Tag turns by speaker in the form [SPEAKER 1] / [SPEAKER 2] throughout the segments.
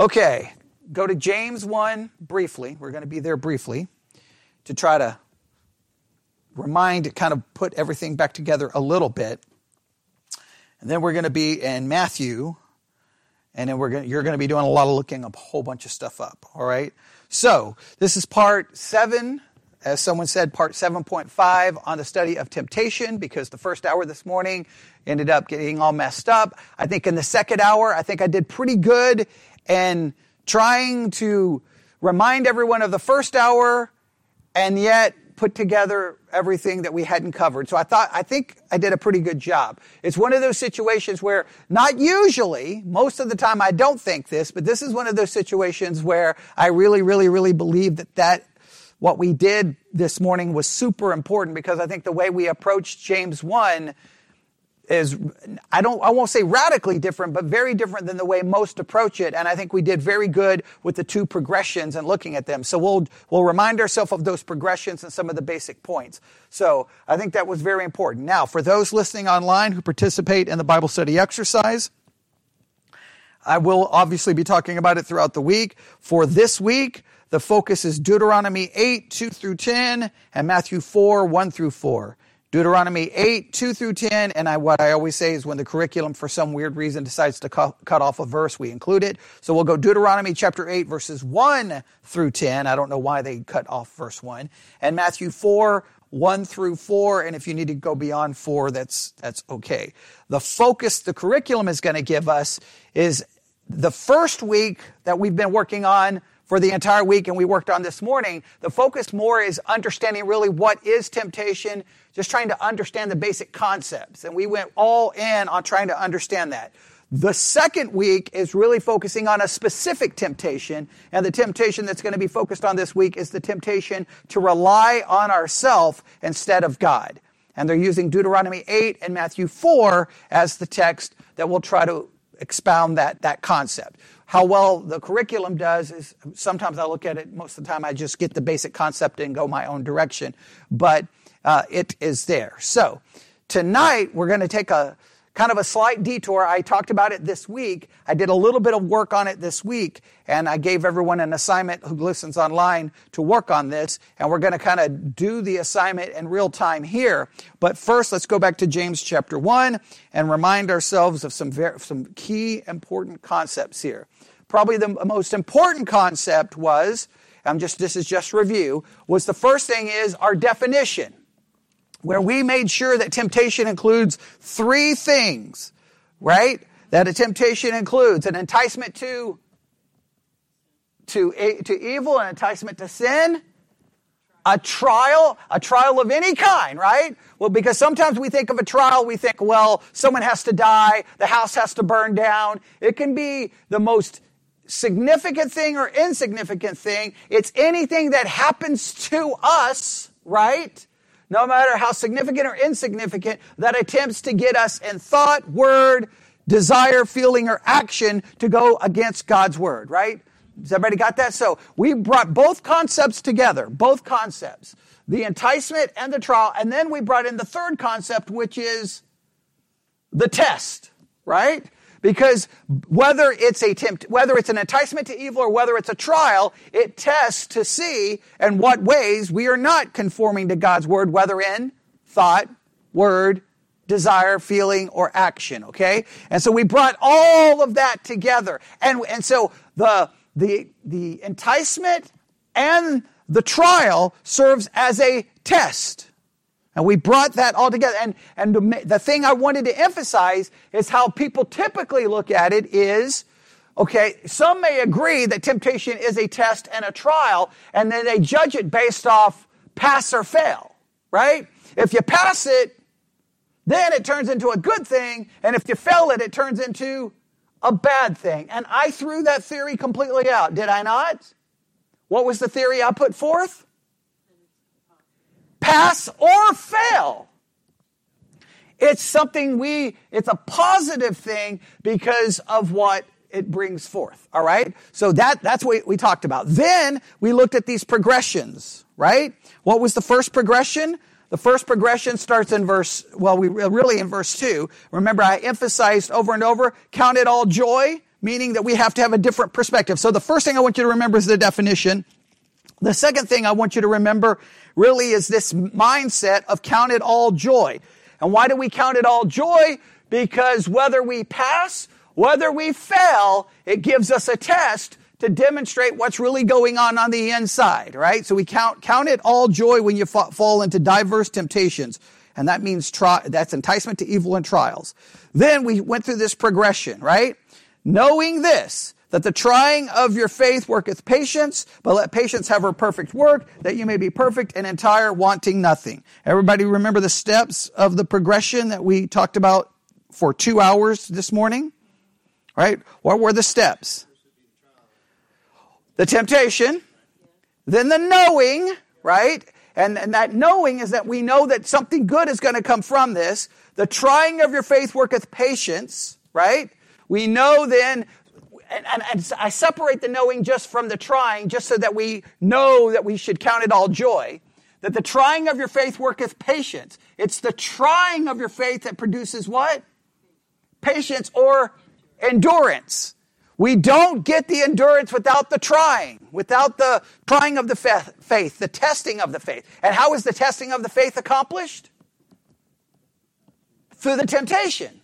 [SPEAKER 1] Okay, go to James 1 briefly. We're going to be there briefly to try to remind, kind of put everything back together a little bit. And then we're going to be in Matthew, and then we're going, you're going to be doing a lot of looking a whole bunch of stuff up. All right. So this is part seven, as someone said, part 7.5 on the study of temptation, because the first hour this morning ended up getting all messed up. I think in the second hour, I think I did pretty good and trying to remind everyone of the first hour and yet put together everything that we hadn't covered. So I thought, I think I did a pretty good job. It's one of those situations where not usually, most of the time I don't think this, but this is one of those situations where I really, really, really believe that that what we did this morning was super important because I think the way we approached James 1 is I don't I won't say radically different, but very different than the way most approach it. And I think we did very good with the two progressions and looking at them. So we'll we'll remind ourselves of those progressions and some of the basic points. So I think that was very important. Now, for those listening online who participate in the Bible study exercise, I will obviously be talking about it throughout the week. For this week, the focus is Deuteronomy 8, 2 through 10, and Matthew 4, 1 through 4. Deuteronomy 8, 2 through 10, and I, what I always say is when the curriculum for some weird reason decides to cut, cut off a verse, we include it. So we'll go Deuteronomy chapter 8, verses 1 through 10. I don't know why they cut off verse 1. And Matthew 4, 1 through 4, and if you need to go beyond 4, that's, that's okay. The focus the curriculum is going to give us is the first week that we've been working on for the entire week and we worked on this morning, the focus more is understanding really what is temptation, just trying to understand the basic concepts. And we went all in on trying to understand that. The second week is really focusing on a specific temptation, and the temptation that's going to be focused on this week is the temptation to rely on ourselves instead of God. And they're using Deuteronomy 8 and Matthew 4 as the text that we'll try to expound that, that concept. How well the curriculum does is sometimes I look at it, most of the time I just get the basic concept and go my own direction, but uh, it is there. So tonight we're going to take a kind of a slight detour. I talked about it this week. I did a little bit of work on it this week, and I gave everyone an assignment who listens online to work on this. And we're going to kind of do the assignment in real time here. But first, let's go back to James chapter 1 and remind ourselves of some, very, some key important concepts here probably the most important concept was, I'm just, this is just review, was the first thing is our definition, where we made sure that temptation includes three things, right? That a temptation includes an enticement to, to, to evil, an enticement to sin, a trial, a trial of any kind, right? Well, because sometimes we think of a trial, we think, well, someone has to die, the house has to burn down. It can be the most significant thing or insignificant thing. It's anything that happens to us, right? No matter how significant or insignificant, that attempts to get us in thought, word, desire, feeling, or action to go against God's word, right? Has everybody got that? So we brought both concepts together, both concepts, the enticement and the trial, and then we brought in the third concept, which is the test, right? Because whether it's a tempt, whether it's an enticement to evil or whether it's a trial, it tests to see in what ways we are not conforming to God's word, whether in thought, word, desire, feeling, or action. Okay? And so we brought all of that together. And, and so the, the, the enticement and the trial serves as a test. And we brought that all together. And, and the thing I wanted to emphasize is how people typically look at it is, okay, some may agree that temptation is a test and a trial, and then they judge it based off pass or fail, right? If you pass it, then it turns into a good thing, and if you fail it, it turns into a bad thing. And I threw that theory completely out, did I not? What was the theory I put forth? Pass or fail. It's something we, it's a positive thing because of what it brings forth. All right. So that, that's what we talked about. Then we looked at these progressions, right? What was the first progression? The first progression starts in verse, well, we really in verse two. Remember, I emphasized over and over, count it all joy meaning that we have to have a different perspective. So the first thing I want you to remember is the definition. The second thing I want you to remember really is this mindset of count it all joy. And why do we count it all joy? Because whether we pass, whether we fail, it gives us a test to demonstrate what's really going on on the inside, right? So we count, count it all joy when you fa- fall into diverse temptations. And that means tri- that's enticement to evil and trials. Then we went through this progression, right? Knowing this, that the trying of your faith worketh patience, but let patience have her perfect work, that you may be perfect and entire, wanting nothing. Everybody remember the steps of the progression that we talked about for two hours this morning? Right? What were the steps? The temptation, then the knowing, right? And, and that knowing is that we know that something good is going to come from this. The trying of your faith worketh patience, right? We know then and, and, and, I separate the knowing just from the trying, just so that we know that we should count it all joy. That the trying of your faith worketh patience. It's the trying of your faith that produces what? Patience or endurance. We don't get the endurance without the trying, without the trying of the faith, the testing of the faith. And how is the testing of the faith accomplished? Through the temptation.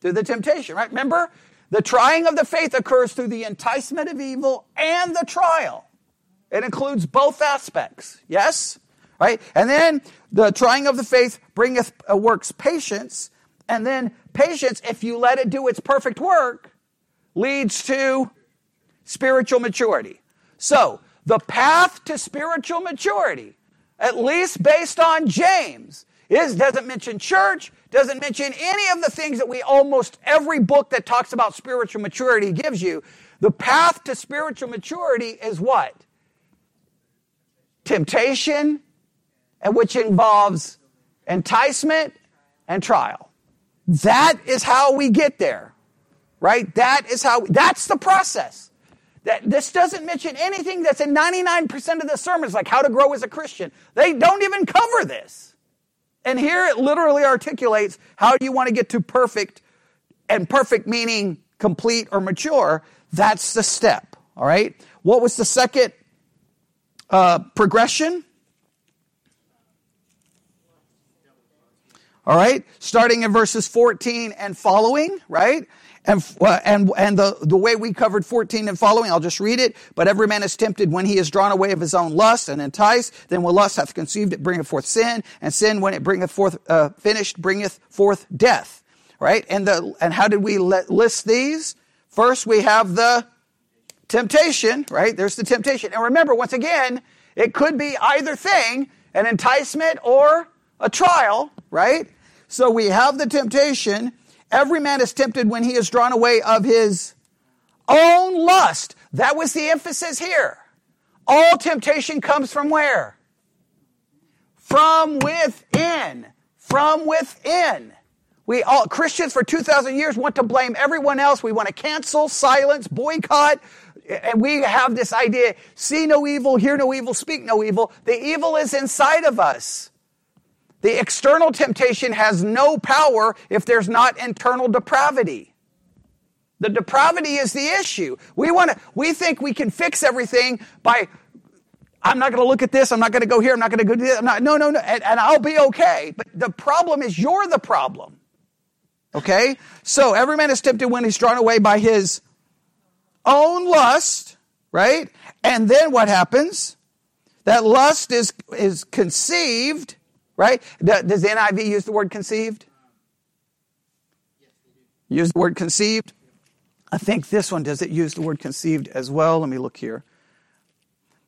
[SPEAKER 1] Through the temptation, right? Remember, the trying of the faith occurs through the enticement of evil and the trial. It includes both aspects. Yes? Right? And then the trying of the faith bringeth uh, works patience. And then patience, if you let it do its perfect work, leads to spiritual maturity. So, the path to spiritual maturity, at least based on James, is doesn't mention church, doesn't mention any of the things that we almost every book that talks about spiritual maturity gives you. The path to spiritual maturity is what? Temptation, and which involves enticement and trial. That is how we get there. Right? That is how that's the process. That this doesn't mention anything that's in 99% of the sermons like how to grow as a Christian. They don't even cover this. And here it literally articulates how you want to get to perfect, and perfect meaning complete or mature. That's the step. All right. What was the second uh, progression? All right. Starting in verses 14 and following, right? And, uh, and, and the, the way we covered 14 and following, I'll just read it. But every man is tempted when he is drawn away of his own lust and enticed. Then when lust hath conceived, it bringeth forth sin. And sin, when it bringeth forth, uh, finished, bringeth forth death. Right? And the, and how did we let, list these? First, we have the temptation, right? There's the temptation. And remember, once again, it could be either thing, an enticement or a trial, right? So we have the temptation Every man is tempted when he is drawn away of his own lust. That was the emphasis here. All temptation comes from where? From within. From within. We all, Christians for 2,000 years want to blame everyone else. We want to cancel, silence, boycott. And we have this idea, see no evil, hear no evil, speak no evil. The evil is inside of us. The external temptation has no power if there's not internal depravity. The depravity is the issue. We want to, we think we can fix everything by, I'm not going to look at this, I'm not going to go here, I'm not going to go do this, I'm not, no, no, no, and, and I'll be okay. But the problem is you're the problem. Okay? So every man is tempted when he's drawn away by his own lust, right? And then what happens? That lust is, is conceived right? Does the NIV use the word conceived? Use the word conceived? I think this one does it use the word conceived as well. Let me look here.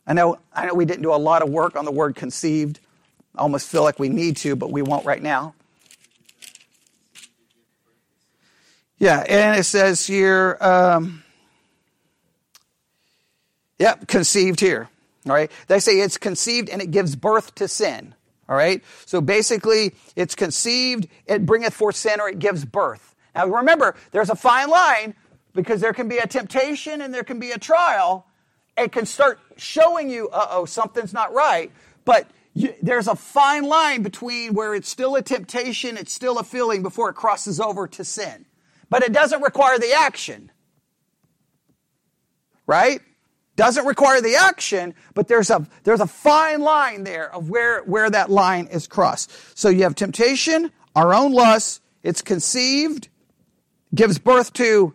[SPEAKER 1] I know, I know we didn't do a lot of work on the word conceived. I almost feel like we need to, but we won't right now. Yeah, and it says here, um, yep, conceived here. Right. They say it's conceived and it gives birth to sin. All right. So basically, it's conceived, it bringeth forth sin, or it gives birth. Now remember, there's a fine line because there can be a temptation and there can be a trial. It can start showing you, uh oh, something's not right. But you, there's a fine line between where it's still a temptation, it's still a feeling before it crosses over to sin. But it doesn't require the action. right? Doesn't require the action, but there's a, there's a fine line there of where, where that line is crossed. So you have temptation, our own lust, it's conceived, gives birth to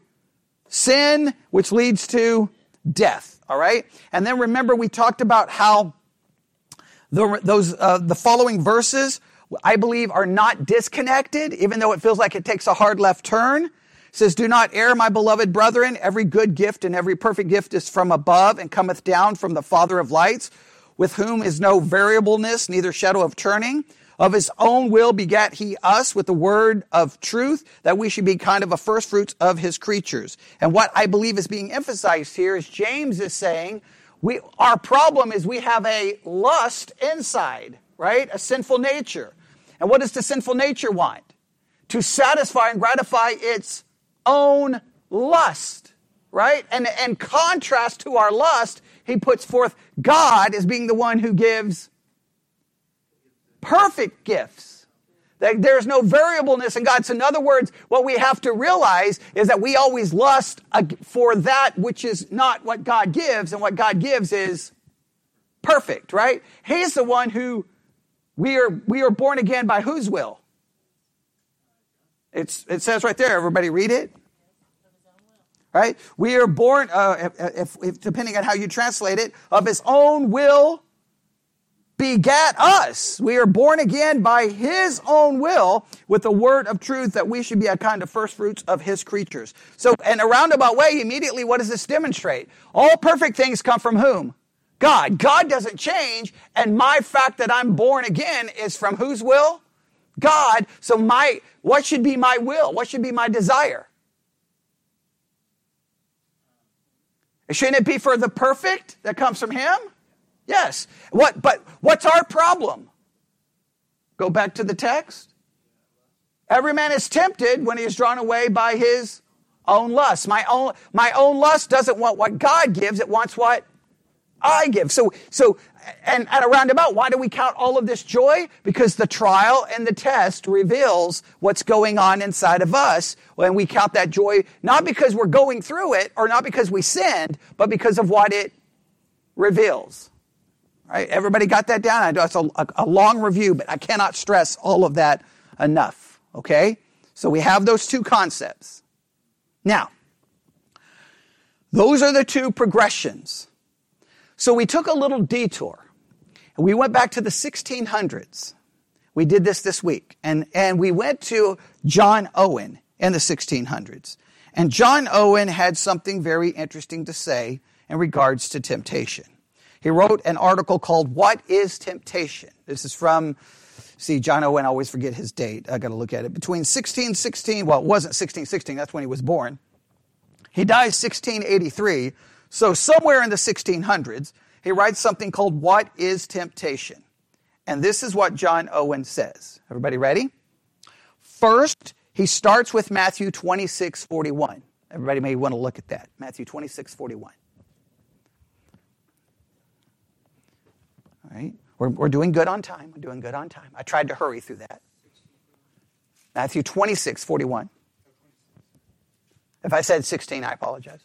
[SPEAKER 1] sin, which leads to death. All right? And then remember, we talked about how the, those, uh, the following verses, I believe, are not disconnected, even though it feels like it takes a hard left turn. Says, Do not err, my beloved brethren. Every good gift and every perfect gift is from above and cometh down from the Father of lights, with whom is no variableness, neither shadow of turning of his own will begat he us with the word of truth that we should be kind of a first fruits of his creatures. And what I believe is being emphasized here is James is saying we, our problem is we have a lust inside, right? A sinful nature. And what does the sinful nature want? To satisfy and gratify its own lust, right? And, and contrast to our lust, he puts forth God as being the one who gives perfect gifts. There's no variableness in God. So, in other words, what we have to realize is that we always lust for that which is not what God gives, and what God gives is perfect, right? He's the one who we are, we are born again by whose will? It's, it says right there, everybody read it. Right? We are born, uh, if, if, depending on how you translate it, of his own will begat us. We are born again by his own will with the word of truth that we should be a kind of first fruits of his creatures. So, in a roundabout way, immediately, what does this demonstrate? All perfect things come from whom? God. God doesn't change, and my fact that I'm born again is from whose will? God. So my, what should be my will? What should be my desire? Shouldn't it be for the perfect that comes from him? Yes. What, but what's our problem? Go back to the text. Every man is tempted when he is drawn away by his own lust. My own, my own lust doesn't want what God gives, it wants what I give. So, so, and at a roundabout, why do we count all of this joy? Because the trial and the test reveals what's going on inside of us when we count that joy, not because we're going through it or not because we sinned, but because of what it reveals. Right? Everybody got that down? I know it's a, a long review, but I cannot stress all of that enough. Okay? So we have those two concepts. Now, those are the two progressions. So we took a little detour we went back to the 1600s. We did this this week and, and we went to John Owen in the 1600s. And John Owen had something very interesting to say in regards to temptation. He wrote an article called What is Temptation? This is from, see, John Owen, I always forget his date. I got to look at it. Between 1616, well, it wasn't 1616, that's when he was born. He dies 1683. So somewhere in the 1600s, he writes something called What is Temptation? And this is what John Owen says. Everybody ready? First, he starts with Matthew 26, 41. Everybody may want to look at that. Matthew 26, 41. right? We're, we're doing good on time. We're doing good on time. I tried to hurry through that. Matthew 26, 41. If I said 16, I apologize.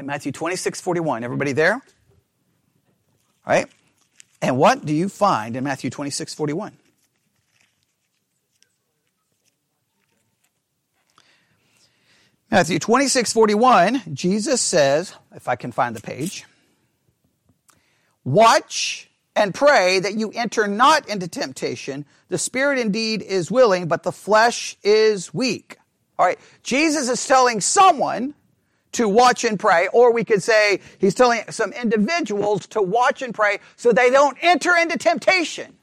[SPEAKER 1] Matthew 26, 41. Everybody there? All right. And what do you find in Matthew 26, 41? Matthew 26, 41, Jesus says, if I can find the page, Watch and pray that you enter not into temptation. The spirit indeed is willing, but the flesh is weak. All right. Jesus is telling someone to watch and pray, or we could say he's telling some individuals to watch and pray so they don't enter into temptation.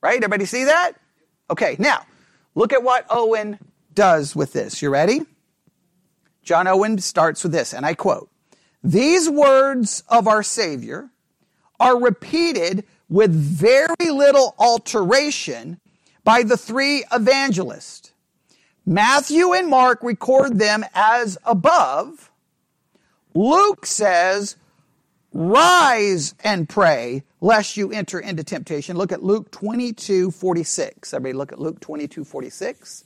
[SPEAKER 1] Right? Everybody see that? Okay. Now, look at what Owen does with this. You ready? John Owen starts with this, and I quote, These words of our Savior are repeated with very little alteration by the three evangelists. Matthew and Mark record them as above. Luke says, Rise and pray, lest you enter into temptation. Look at Luke 22 46. Everybody, look at Luke 22 46.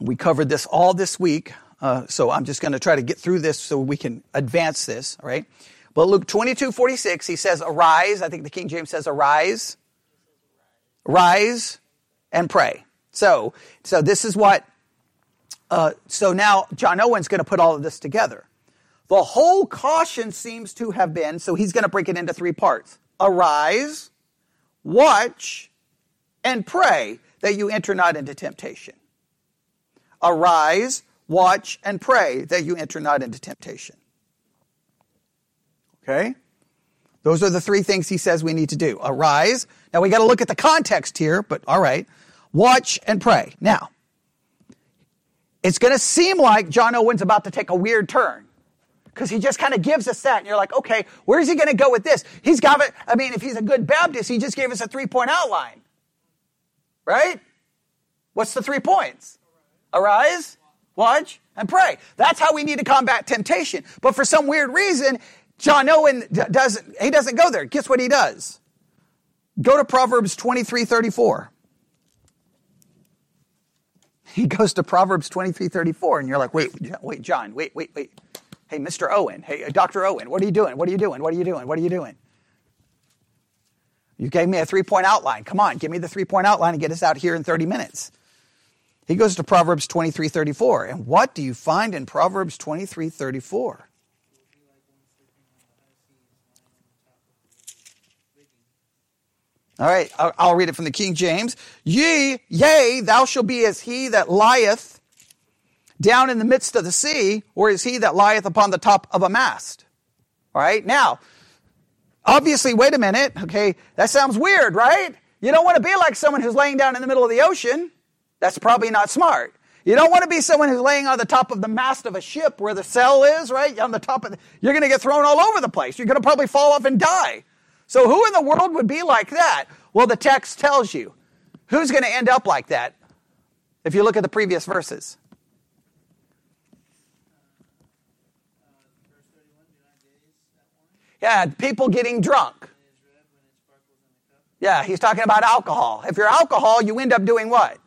[SPEAKER 1] We covered this all this week uh, so I'm just going to try to get through this so we can advance this, right? But Luke 22, 46, he says, Arise. I think the King James says, Arise. Rise and pray. So, so this is what, uh, so now John Owen's going to put all of this together. The whole caution seems to have been, so he's going to break it into three parts. Arise, watch, and pray that you enter not into temptation. Arise, watch, and pray that you enter not into temptation. Okay? Those are the three things he says we need to do. Arise. Now we got to look at the context here, but all right. Watch and pray. Now, it's going to seem like John Owen's about to take a weird turn because he just kind of gives us that, and you're like, okay, where's he going to go with this? He's got it. I mean, if he's a good Baptist, he just gave us a three point outline, right? What's the three points? Arise, watch, and pray. That's how we need to combat temptation. But for some weird reason, John Owen doesn't, he doesn't go there. Guess what he does? Go to Proverbs 23, 34. He goes to Proverbs 23, 34, and you're like, wait, wait, John, wait, wait, wait. Hey, Mr. Owen, hey, uh, Dr. Owen, what are you doing? What are you doing? What are you doing? What are you doing? You gave me a three point outline. Come on, give me the three point outline and get us out here in 30 minutes. He goes to Proverbs 23, 34. And what do you find in Proverbs 23, 34? All right, I'll read it from the King James. Ye, yea, thou shalt be as he that lieth down in the midst of the sea, or as he that lieth upon the top of a mast. All right, now, obviously, wait a minute, okay, that sounds weird, right? You don't want to be like someone who's laying down in the middle of the ocean. That's probably not smart. You don't want to be someone who's laying on the top of the mast of a ship where the sail is, right? On the top of the, you're going to get thrown all over the place. You're going to probably fall off and die. So, who in the world would be like that? Well, the text tells you. Who's going to end up like that if you look at the previous verses? Yeah, people getting drunk. Yeah, he's talking about alcohol. If you're alcohol, you end up doing what?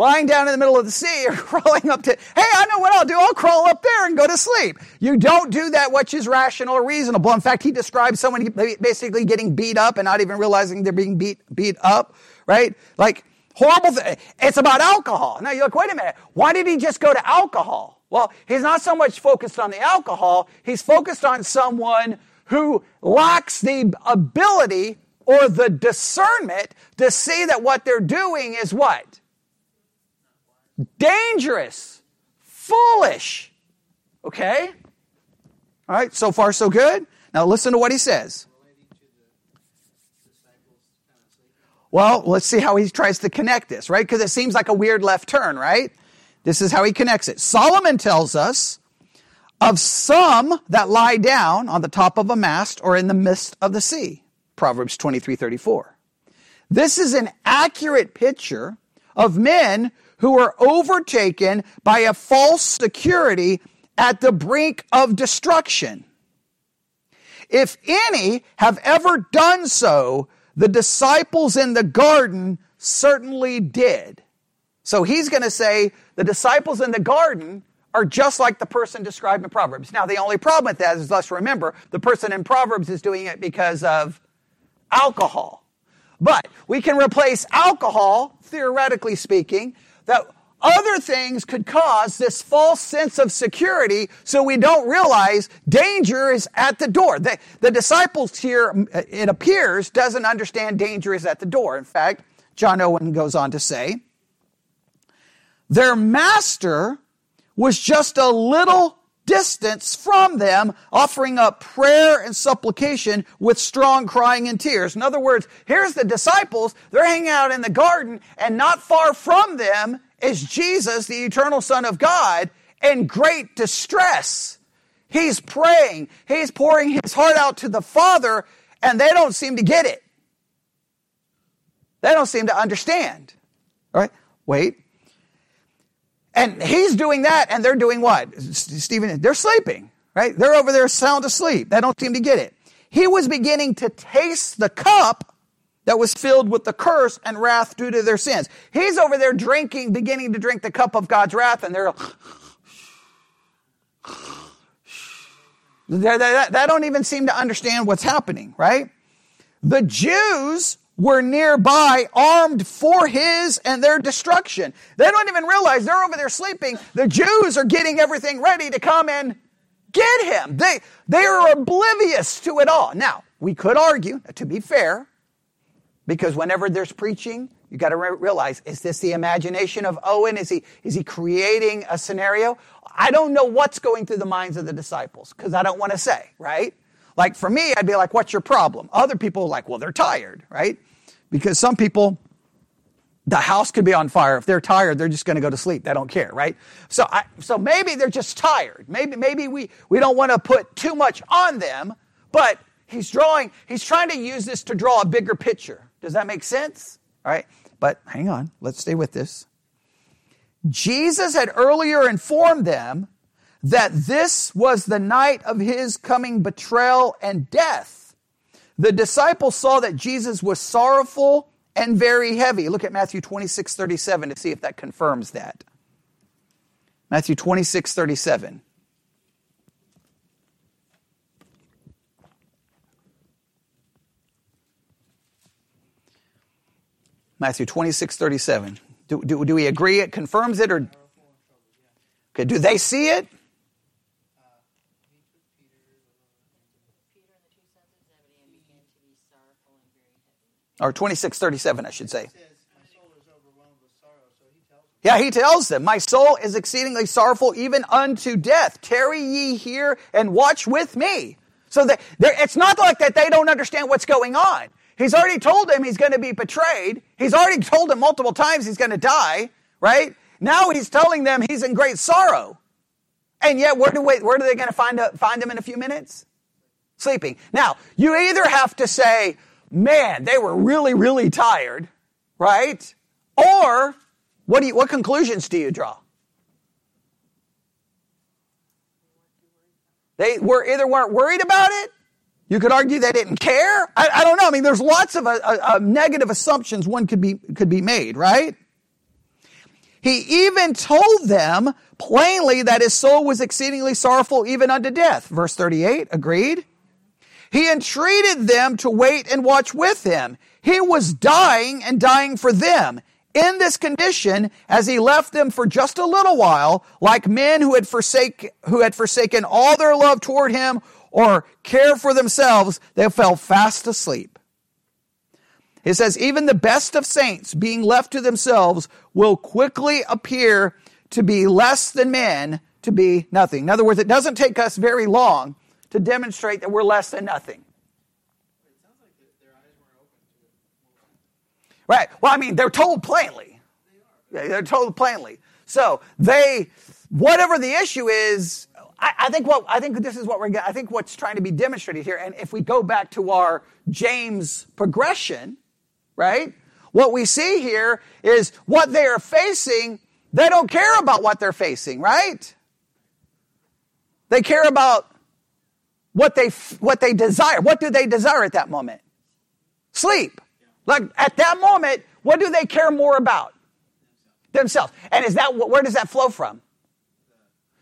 [SPEAKER 1] Lying down in the middle of the sea or crawling up to, hey, I know what I'll do. I'll crawl up there and go to sleep. You don't do that which is rational or reasonable. In fact, he describes someone basically getting beat up and not even realizing they're being beat, beat up, right? Like horrible. Th- it's about alcohol. Now you're like, wait a minute. Why did he just go to alcohol? Well, he's not so much focused on the alcohol. He's focused on someone who lacks the ability or the discernment to see that what they're doing is what? Dangerous, foolish. Okay? All right, so far so good. Now listen to what he says. Well, let's see how he tries to connect this, right? Because it seems like a weird left turn, right? This is how he connects it. Solomon tells us of some that lie down on the top of a mast or in the midst of the sea. Proverbs 23 34. This is an accurate picture of men who are overtaken by a false security at the brink of destruction. If any have ever done so, the disciples in the garden certainly did. So he's going to say the disciples in the garden are just like the person described in Proverbs. Now, the only problem with that is let's remember the person in Proverbs is doing it because of alcohol. But we can replace alcohol, theoretically speaking, that other things could cause this false sense of security so we don't realize danger is at the door. The, the, disciples here, it appears, doesn't understand danger is at the door. In fact, John Owen goes on to say, their master was just a little distance from them, offering up prayer and supplication with strong crying and tears. In other words, here's the disciples. They're hanging out in the garden, and not far from them is Jesus, the eternal Son of God, in great distress. He's praying, he's pouring his heart out to the Father, and they don't seem to get it. They don't seem to understand. All right? Wait. And he's doing that, and they're doing what? Stephen, they're sleeping, right? They're over there sound asleep. They don't seem to get it. He was beginning to taste the cup that was filled with the curse and wrath due to their sins. He's over there drinking, beginning to drink the cup of God's wrath, and they're they, don't even seem to understand what's happening, right? The Jews were nearby armed for his and their destruction. They don't even realize they're over there sleeping. The Jews are getting everything ready to come and get him. They, they are oblivious to it all. Now, we could argue, to be fair, because whenever there's preaching, you got to re- realize, is this the imagination of Owen? Is he, is he creating a scenario? I don't know what's going through the minds of the disciples because I don't want to say, right? Like for me, I'd be like, what's your problem? Other people are like, well, they're tired, right? Because some people, the house could be on fire. If they're tired, they're just going to go to sleep. They don't care, right? So, I, so maybe they're just tired. Maybe, maybe we, we don't want to put too much on them, but he's drawing, he's trying to use this to draw a bigger picture. Does that make sense? All right. But hang on. Let's stay with this. Jesus had earlier informed them that this was the night of his coming betrayal and death. The disciples saw that Jesus was sorrowful and very heavy. Look at Matthew 26, 37 to see if that confirms that. Matthew 26, 37. Matthew 26, 37. Do, do, do we agree it confirms it or? Okay, do they see it? Or 2637, I should say. Yeah, he tells them, My soul is exceedingly sorrowful, even unto death. Tarry ye here and watch with me. So that it's not like that they don't understand what's going on. He's already told them he's going to be betrayed. He's already told them multiple times he's going to die, right? Now he's telling them he's in great sorrow. And yet, where, do we, where are they going to find, a, find him in a few minutes? Sleeping. Now, you either have to say, man, they were really, really tired, right? Or, what, do you, what conclusions do you draw? They were either weren't worried about it you could argue they didn't care. I, I don't know. I mean, there's lots of uh, uh, negative assumptions one could be, could be made, right? He even told them plainly that his soul was exceedingly sorrowful even unto death. Verse 38, agreed. He entreated them to wait and watch with him. He was dying and dying for them. In this condition, as he left them for just a little while, like men who had forsake, who had forsaken all their love toward him or care for themselves, they fell fast asleep. It says, even the best of saints, being left to themselves, will quickly appear to be less than men, to be nothing. In other words, it doesn't take us very long to demonstrate that we're less than nothing. Right. Well, I mean, they're told plainly. They're told plainly. So they, whatever the issue is, I, I, think what I think this is what we're. I think what's trying to be demonstrated here, and if we go back to our James progression, right? What we see here is what they are facing. They don't care about what they're facing, right? They care about what they what they desire. What do they desire at that moment? Sleep. Like at that moment, what do they care more about? Themselves. And is that where does that flow from?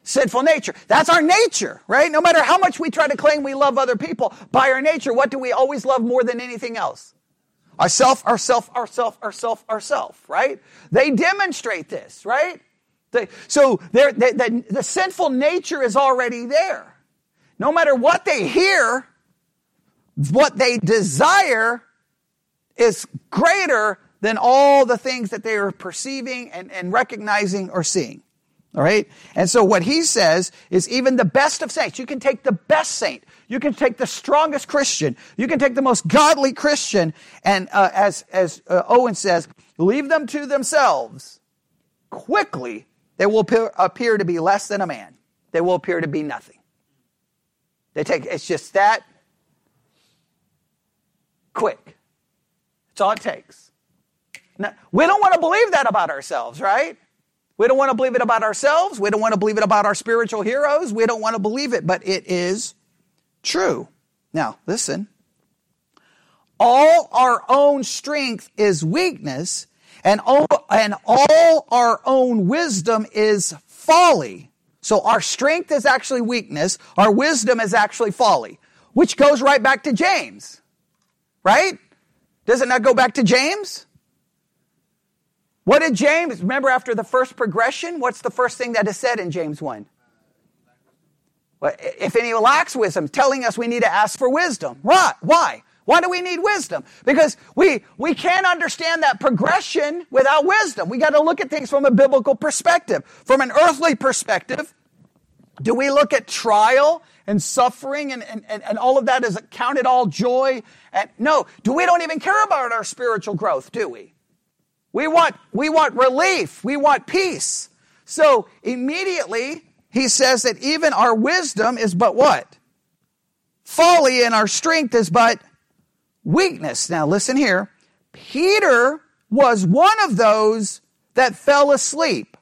[SPEAKER 1] sinful nature. That's our nature, right? No matter how much we try to claim we love other people, by our nature, what do we always love more than anything else? Ourself, ourself, ourself, ourself, ourself, right? They demonstrate this, right? They, so they, the sinful nature is already there. No matter what they hear, what they desire is greater than all the things that they are perceiving and, and recognizing or seeing. All right? And so what he says is even the best of saints, you can take the best saint, you can take the strongest Christian, you can take the most godly Christian, and uh, as, as uh, Owen says, leave them to themselves. Quickly, they will appear, appear to be less than a man. They will appear to be nothing. They take, it's just that quick. That's all it takes. Now, we don't want to believe that about ourselves, right? We don't want to believe it about ourselves. We don't want to believe it about our spiritual heroes. We don't want to believe it, but it is true. Now, listen. all our own strength is weakness, and all, and all our own wisdom is folly. So our strength is actually weakness, our wisdom is actually folly, which goes right back to James. Right? Does it not go back to James? What did James, remember after the first progression, what's the first thing that is said in James 1? Well, if any lacks wisdom, telling us we need to ask for wisdom. Right. Why? Why do we need wisdom? Because we, we can't understand that progression without wisdom. We got to look at things from a biblical perspective. From an earthly perspective, do we look at trial and suffering and, and, and, and all of that as counted all joy? And no, do we don't even care about our spiritual growth, do we? We want, we want relief. We want peace. So immediately he says that even our wisdom is but what? Folly and our strength is but weakness. Now listen here. Peter was one of those that fell asleep.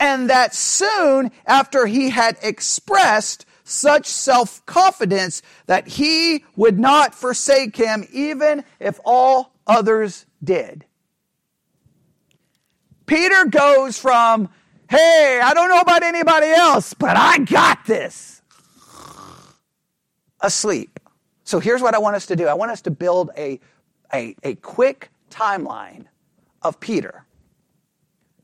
[SPEAKER 1] And that soon after he had expressed such self confidence that he would not forsake him even if all others did. Peter goes from Hey, I don't know about anybody else, but I got this. Asleep. So here's what I want us to do I want us to build a, a, a quick timeline of Peter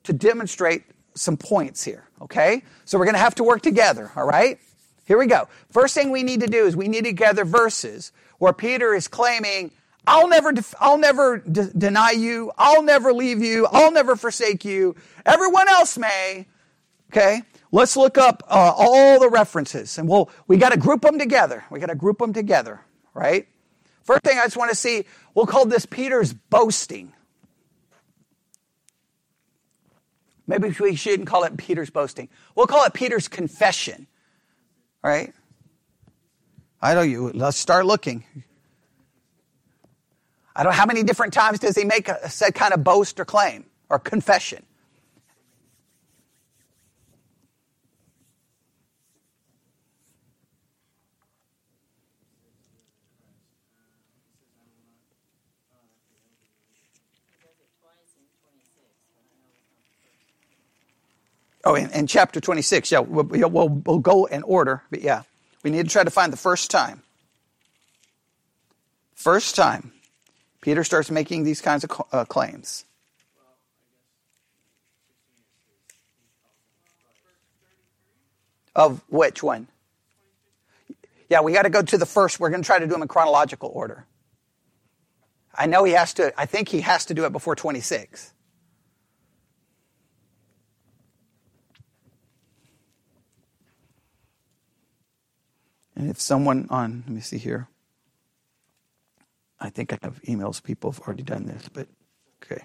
[SPEAKER 1] to demonstrate some points here, okay? So we're going to have to work together, all right? Here we go. First thing we need to do is we need to gather verses where Peter is claiming, I'll never, I'll never de- deny you. I'll never leave you. I'll never forsake you. Everyone else may. Okay. Let's look up uh, all the references and we'll, we got to group them together. We got to group them together, right? First thing I just want to see, we'll call this Peter's boasting. Maybe we shouldn't call it Peter's boasting. We'll call it Peter's confession. All right? I know you. Let's start looking. I don't how many different times does he make a said kind of boast or claim or confession. Oh, in, in chapter 26, yeah, we'll, we'll, we'll go in order, but yeah, we need to try to find the first time. First time. Peter starts making these kinds of uh, claims. Of which one? Yeah, we got to go to the first. We're going to try to do them in chronological order. I know he has to, I think he has to do it before 26. And if someone on, let me see here. I think I have emails. People have already done this, but okay.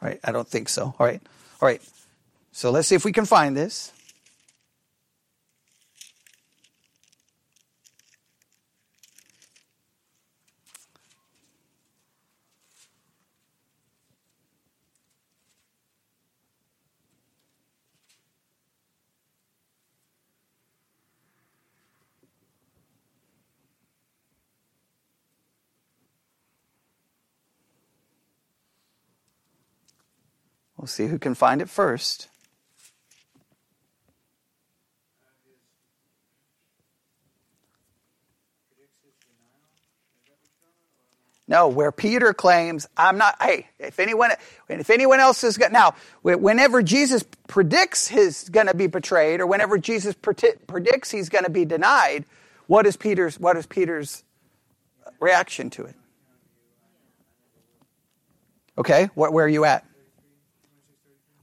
[SPEAKER 1] All right. I don't think so. All right. All right. So let's see if we can find this. We'll see who can find it first. No, where Peter claims, I'm not, hey, if anyone, if anyone else is going now, whenever Jesus predicts he's going to be betrayed or whenever Jesus predicts he's going to be denied, what is Peter's, what is Peter's reaction to it? Okay, where are you at?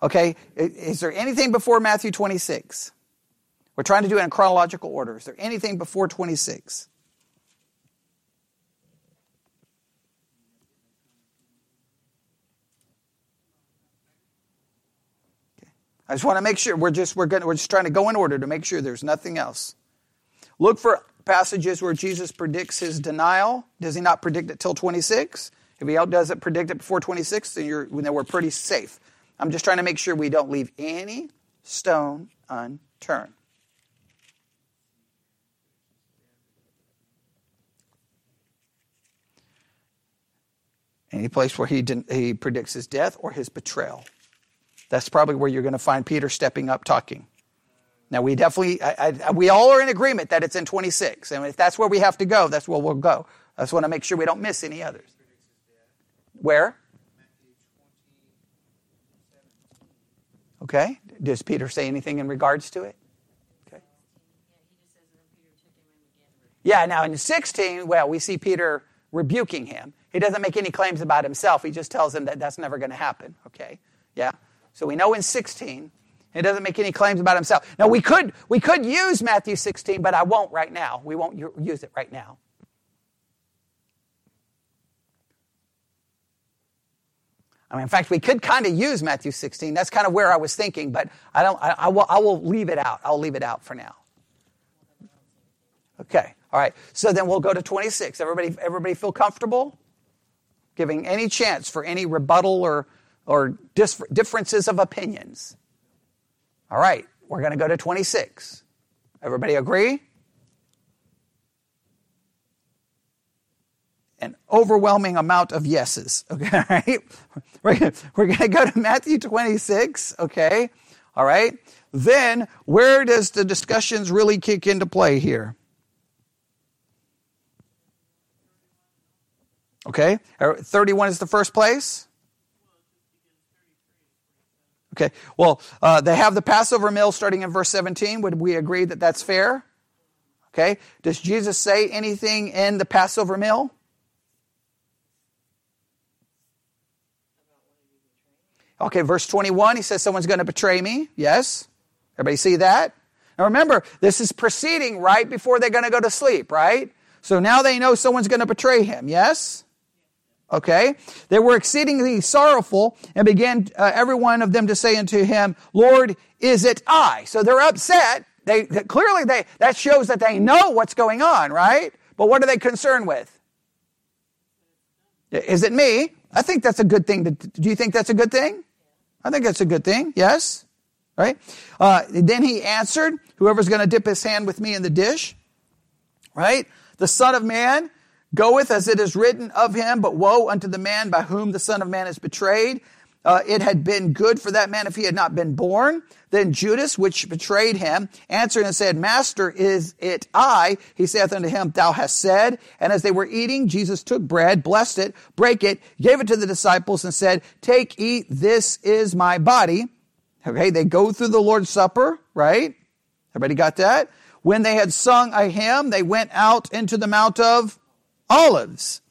[SPEAKER 1] Okay, is there anything before Matthew 26? We're trying to do it in chronological order. Is there anything before 26? Okay. I just want to make sure we're just we're going we're just trying to go in order to make sure there's nothing else. Look for passages where Jesus predicts his denial. Does he not predict it till 26? If he does it predict it before 26, then you're then we're pretty safe. I'm just trying to make sure we don't leave any stone unturned. Any place where he, he predicts his death or his betrayal. That's probably where you're going to find Peter stepping up talking. Now, we definitely, I, I, we all are in agreement that it's in 26. And if that's where we have to go, that's where we'll go. I just want to make sure we don't miss any others. Where? Okay. Does Peter say anything in regards to it? Okay. Yeah, now in 16, well, we see Peter rebuking him. He doesn't make any claims about himself. He just tells him that that's never going to happen. Okay. Yeah. So we know in 16, he doesn't make any claims about himself. Now we could we could use Matthew 16, but I won't right now. We won't use it right now. I mean, in fact, we could kind of use Matthew 16. That's kind of where I was thinking, but I don't. I, I, will. I will leave it out. I'll leave it out for now. Okay. All right. So then we'll go to 26. Everybody, everybody feel comfortable? Giving any chance for any rebuttal or or dis- differences of opinions. All right. We're going to go to 26. Everybody agree? An overwhelming amount of yeses. Okay, right? We're, we're going to go to Matthew 26, okay? All right? Then, where does the discussions really kick into play here? Okay, 31 is the first place. Okay, well, uh, they have the Passover meal starting in verse 17. Would we agree that that's fair? Okay, does Jesus say anything in the Passover meal? Okay, verse 21, he says someone's going to betray me. Yes. Everybody see that? Now remember, this is proceeding right before they're going to go to sleep, right? So now they know someone's going to betray him. Yes? Okay. They were exceedingly sorrowful and began uh, every one of them to say unto him, Lord, is it I? So they're upset. They, they clearly they, that shows that they know what's going on, right? But what are they concerned with? Is it me? I think that's a good thing. To, do you think that's a good thing? I think that's a good thing. Yes? Right? Uh, then he answered, Whoever's going to dip his hand with me in the dish, right? The Son of Man goeth as it is written of him, but woe unto the man by whom the Son of Man is betrayed. Uh, it had been good for that man if he had not been born. Then Judas, which betrayed him, answered and said, Master, is it I? He saith unto him, Thou hast said. And as they were eating, Jesus took bread, blessed it, brake it, gave it to the disciples, and said, Take, eat, this is my body. Okay, they go through the Lord's Supper, right? Everybody got that? When they had sung a hymn, they went out into the Mount of Olives.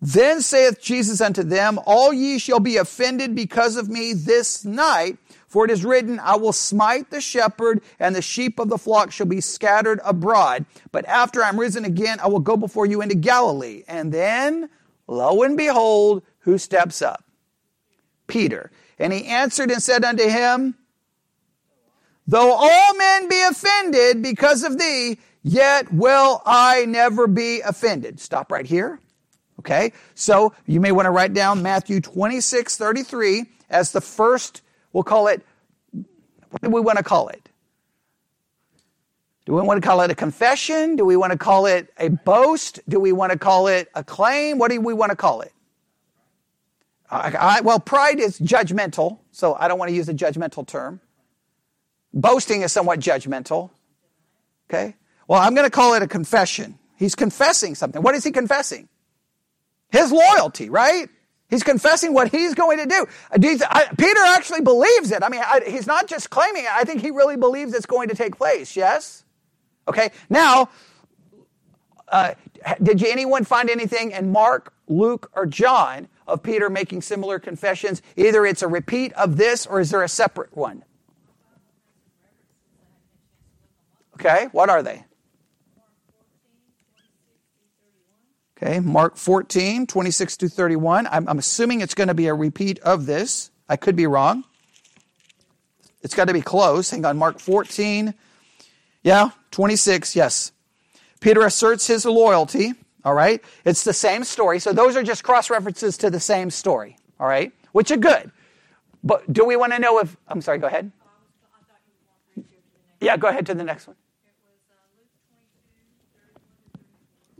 [SPEAKER 1] Then saith Jesus unto them, All ye shall be offended because of me this night, for it is written, I will smite the shepherd, and the sheep of the flock shall be scattered abroad. But after I'm risen again, I will go before you into Galilee. And then, lo and behold, who steps up? Peter. And he answered and said unto him, Though all men be offended because of thee, yet will I never be offended. Stop right here. Okay? So you may want to write down Matthew 26, 33 as the first, we'll call it, what do we want to call it? Do we want to call it a confession? Do we want to call it a boast? Do we want to call it a claim? What do we want to call it? I, I, well, pride is judgmental, so I don't want to use a judgmental term. Boasting is somewhat judgmental. Okay? Well, I'm going to call it a confession. He's confessing something. What is he confessing? His loyalty, right? He's confessing what he's going to do. Peter actually believes it. I mean, he's not just claiming it. I think he really believes it's going to take place. Yes? Okay. Now, uh, did you, anyone find anything in Mark, Luke, or John of Peter making similar confessions? Either it's a repeat of this or is there a separate one? Okay. What are they? Okay, Mark 14, 26 to 31. I'm, I'm assuming it's going to be a repeat of this. I could be wrong. It's got to be close. Hang on, Mark 14. Yeah, 26, yes. Peter asserts his loyalty, all right? It's the same story. So those are just cross references to the same story, all right? Which are good. But do we want to know if, I'm sorry, go ahead. Yeah, go ahead to the next one.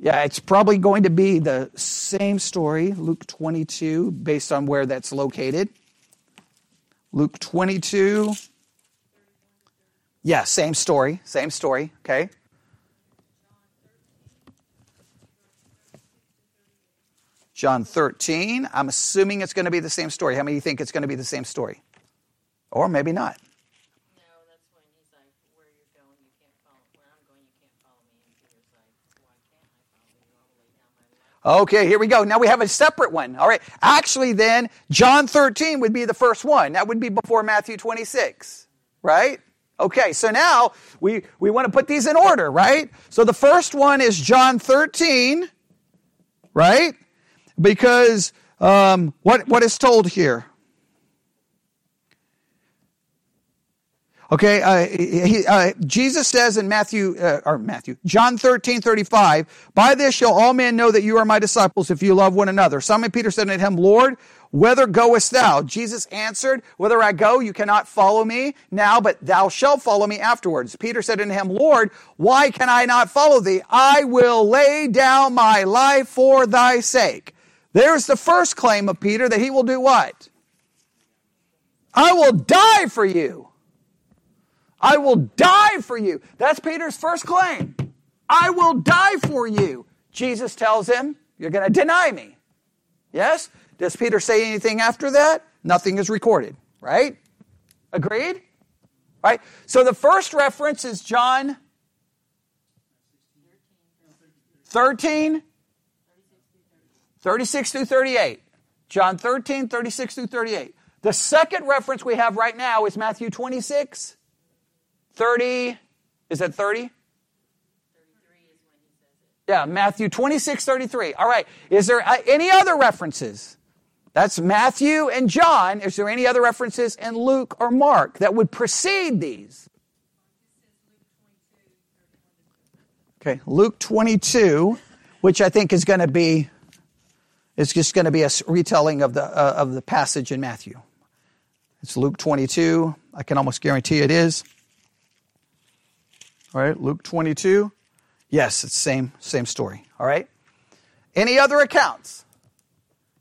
[SPEAKER 1] Yeah, it's probably going to be the same story, Luke 22, based on where that's located. Luke 22. Yeah, same story, same story, okay? John 13. I'm assuming it's going to be the same story. How many of you think it's going to be the same story? Or maybe not. Okay, here we go. Now we have a separate one. All right. Actually, then, John 13 would be the first one. That would be before Matthew 26, right? Okay, so now we, we want to put these in order, right? So the first one is John 13, right? Because um, what, what is told here? Okay, uh, he, uh, Jesus says in Matthew, uh, or Matthew, John 13, 35, by this shall all men know that you are my disciples if you love one another. Simon Peter said unto him, Lord, whither goest thou? Jesus answered, Whither I go, you cannot follow me now, but thou shalt follow me afterwards. Peter said unto him, Lord, why can I not follow thee? I will lay down my life for thy sake. There's the first claim of Peter that he will do what? I will die for you. I will die for you. That's Peter's first claim. I will die for you. Jesus tells him, You're going to deny me. Yes? Does Peter say anything after that? Nothing is recorded, right? Agreed? Right? So the first reference is John 13, 36 through 38. John 13, 36 through 38. The second reference we have right now is Matthew 26, 30. Is that 30? Yeah, Matthew 26, 33. All right. Is there uh, any other references? That's Matthew and John. Is there any other references in Luke or Mark that would precede these? Okay, Luke 22, which I think is going to be it's just going to be a retelling of the, uh, of the passage in Matthew. It's Luke 22. I can almost guarantee it is. All right, Luke 22. Yes, it's same same story. All right. Any other accounts?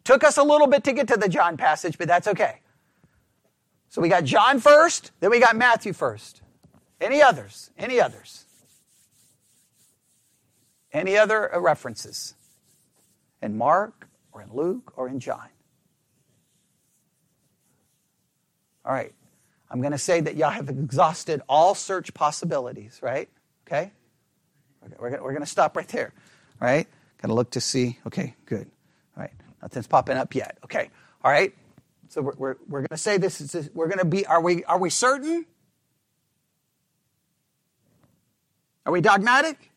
[SPEAKER 1] Took us a little bit to get to the John passage, but that's okay. So we got John first, then we got Matthew first. Any others? Any others? Any other uh, references? In Mark, or in Luke or in John. All right. I'm going to say that y'all have exhausted all search possibilities, right? Okay? We're going to stop right there, right? Going to look to see. Okay, good. All right. Nothing's popping up yet. Okay. All right. So we're, we're, we're going to say this is, we're going to be, are we, are we certain? Are we dogmatic?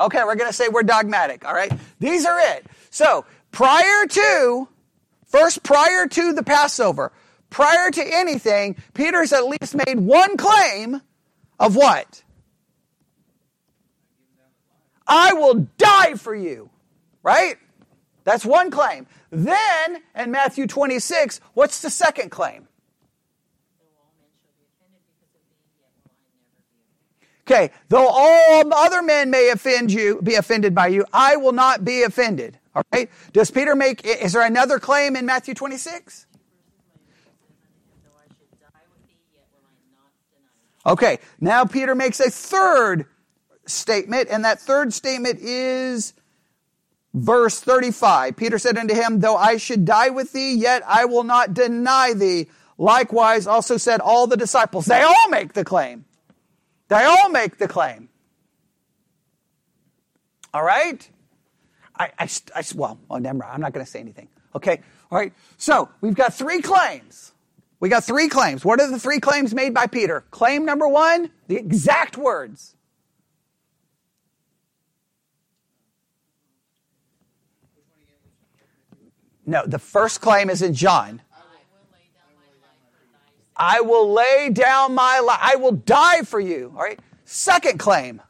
[SPEAKER 1] Okay, we're going to say we're dogmatic. All right. These are it. So prior to, first prior to the Passover, prior to anything, Peter's at least made one claim of what? I will die for you. Right? That's one claim. Then, in Matthew 26, what's the second claim? Okay, though all other men may offend you, be offended by you, I will not be offended. All right? Does Peter make, is there another claim in Matthew 26? Okay, now Peter makes a third statement, and that third statement is verse 35. Peter said unto him, Though I should die with thee, yet I will not deny thee. Likewise, also said all the disciples. They all make the claim. They all make the claim. All right? I, I, I well, oh, never mind. I'm not going to say anything. Okay? All right? So, we've got three claims. We got three claims. What are the three claims made by Peter? Claim number one, the exact words. No, the first claim is in John. I will lay down my life. I will die for you. All right. Second claim.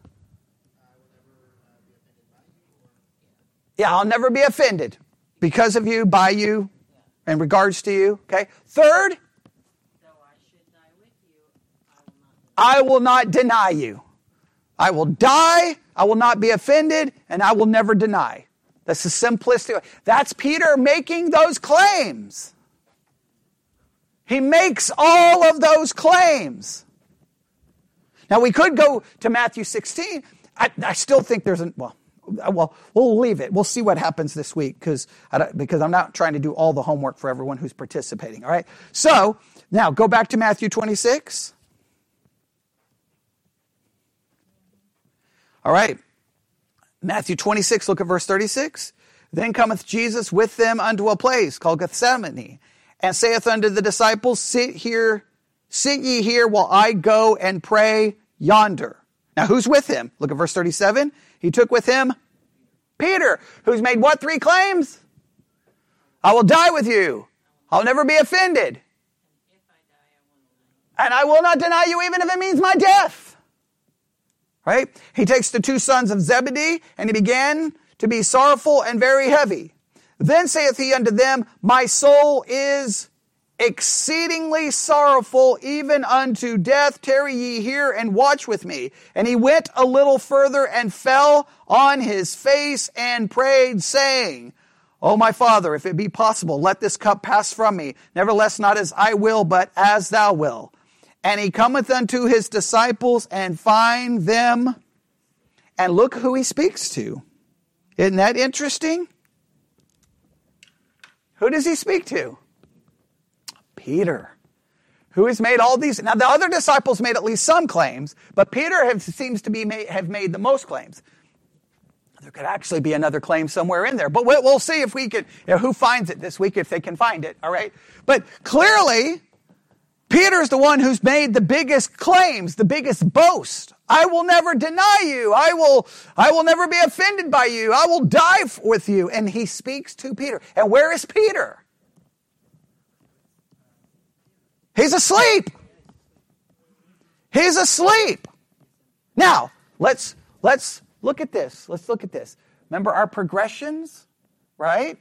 [SPEAKER 1] Yeah, I'll never be offended because of you, by you, in regards to you. Okay. Third, I will not deny you. I will die I will not be offended, and I will never deny. That's the simplistic. That's Peter making those claims. He makes all of those claims. Now we could go to Matthew 16. I, I still think there's a well, uh, well, we'll leave it. We'll see what happens this week because because I'm not trying to do all the homework for everyone who's participating. All right. So now go back to Matthew 26. All right. Matthew 26, look at verse 36. Then cometh Jesus with them unto a place called Gethsemane, and saith unto the disciples, Sit here, sit ye here while I go and pray yonder. Now who's with him? Look at verse 37. He took with him Peter, who's made what three claims? I will die with you. I'll never be offended. And I will not deny you even if it means my death. Right? He takes the two sons of Zebedee and he began to be sorrowful and very heavy. Then saith he unto them, My soul is exceedingly sorrowful, even unto death. Tarry ye here and watch with me. And he went a little further and fell on his face and prayed, saying, O my father, if it be possible, let this cup pass from me. Nevertheless, not as I will, but as thou wilt. And he cometh unto his disciples and find them. And look who he speaks to. Isn't that interesting? Who does he speak to? Peter, who has made all these. Now, the other disciples made at least some claims, but Peter have, seems to be have made the most claims. There could actually be another claim somewhere in there, but we'll see if we can, you know, who finds it this week, if they can find it, all right? But clearly, Peter's the one who's made the biggest claims, the biggest boast. I will never deny you. I will, I will never be offended by you. I will die with you. And he speaks to Peter. And where is Peter? He's asleep. He's asleep. Now, let's, let's look at this. Let's look at this. Remember our progressions, right?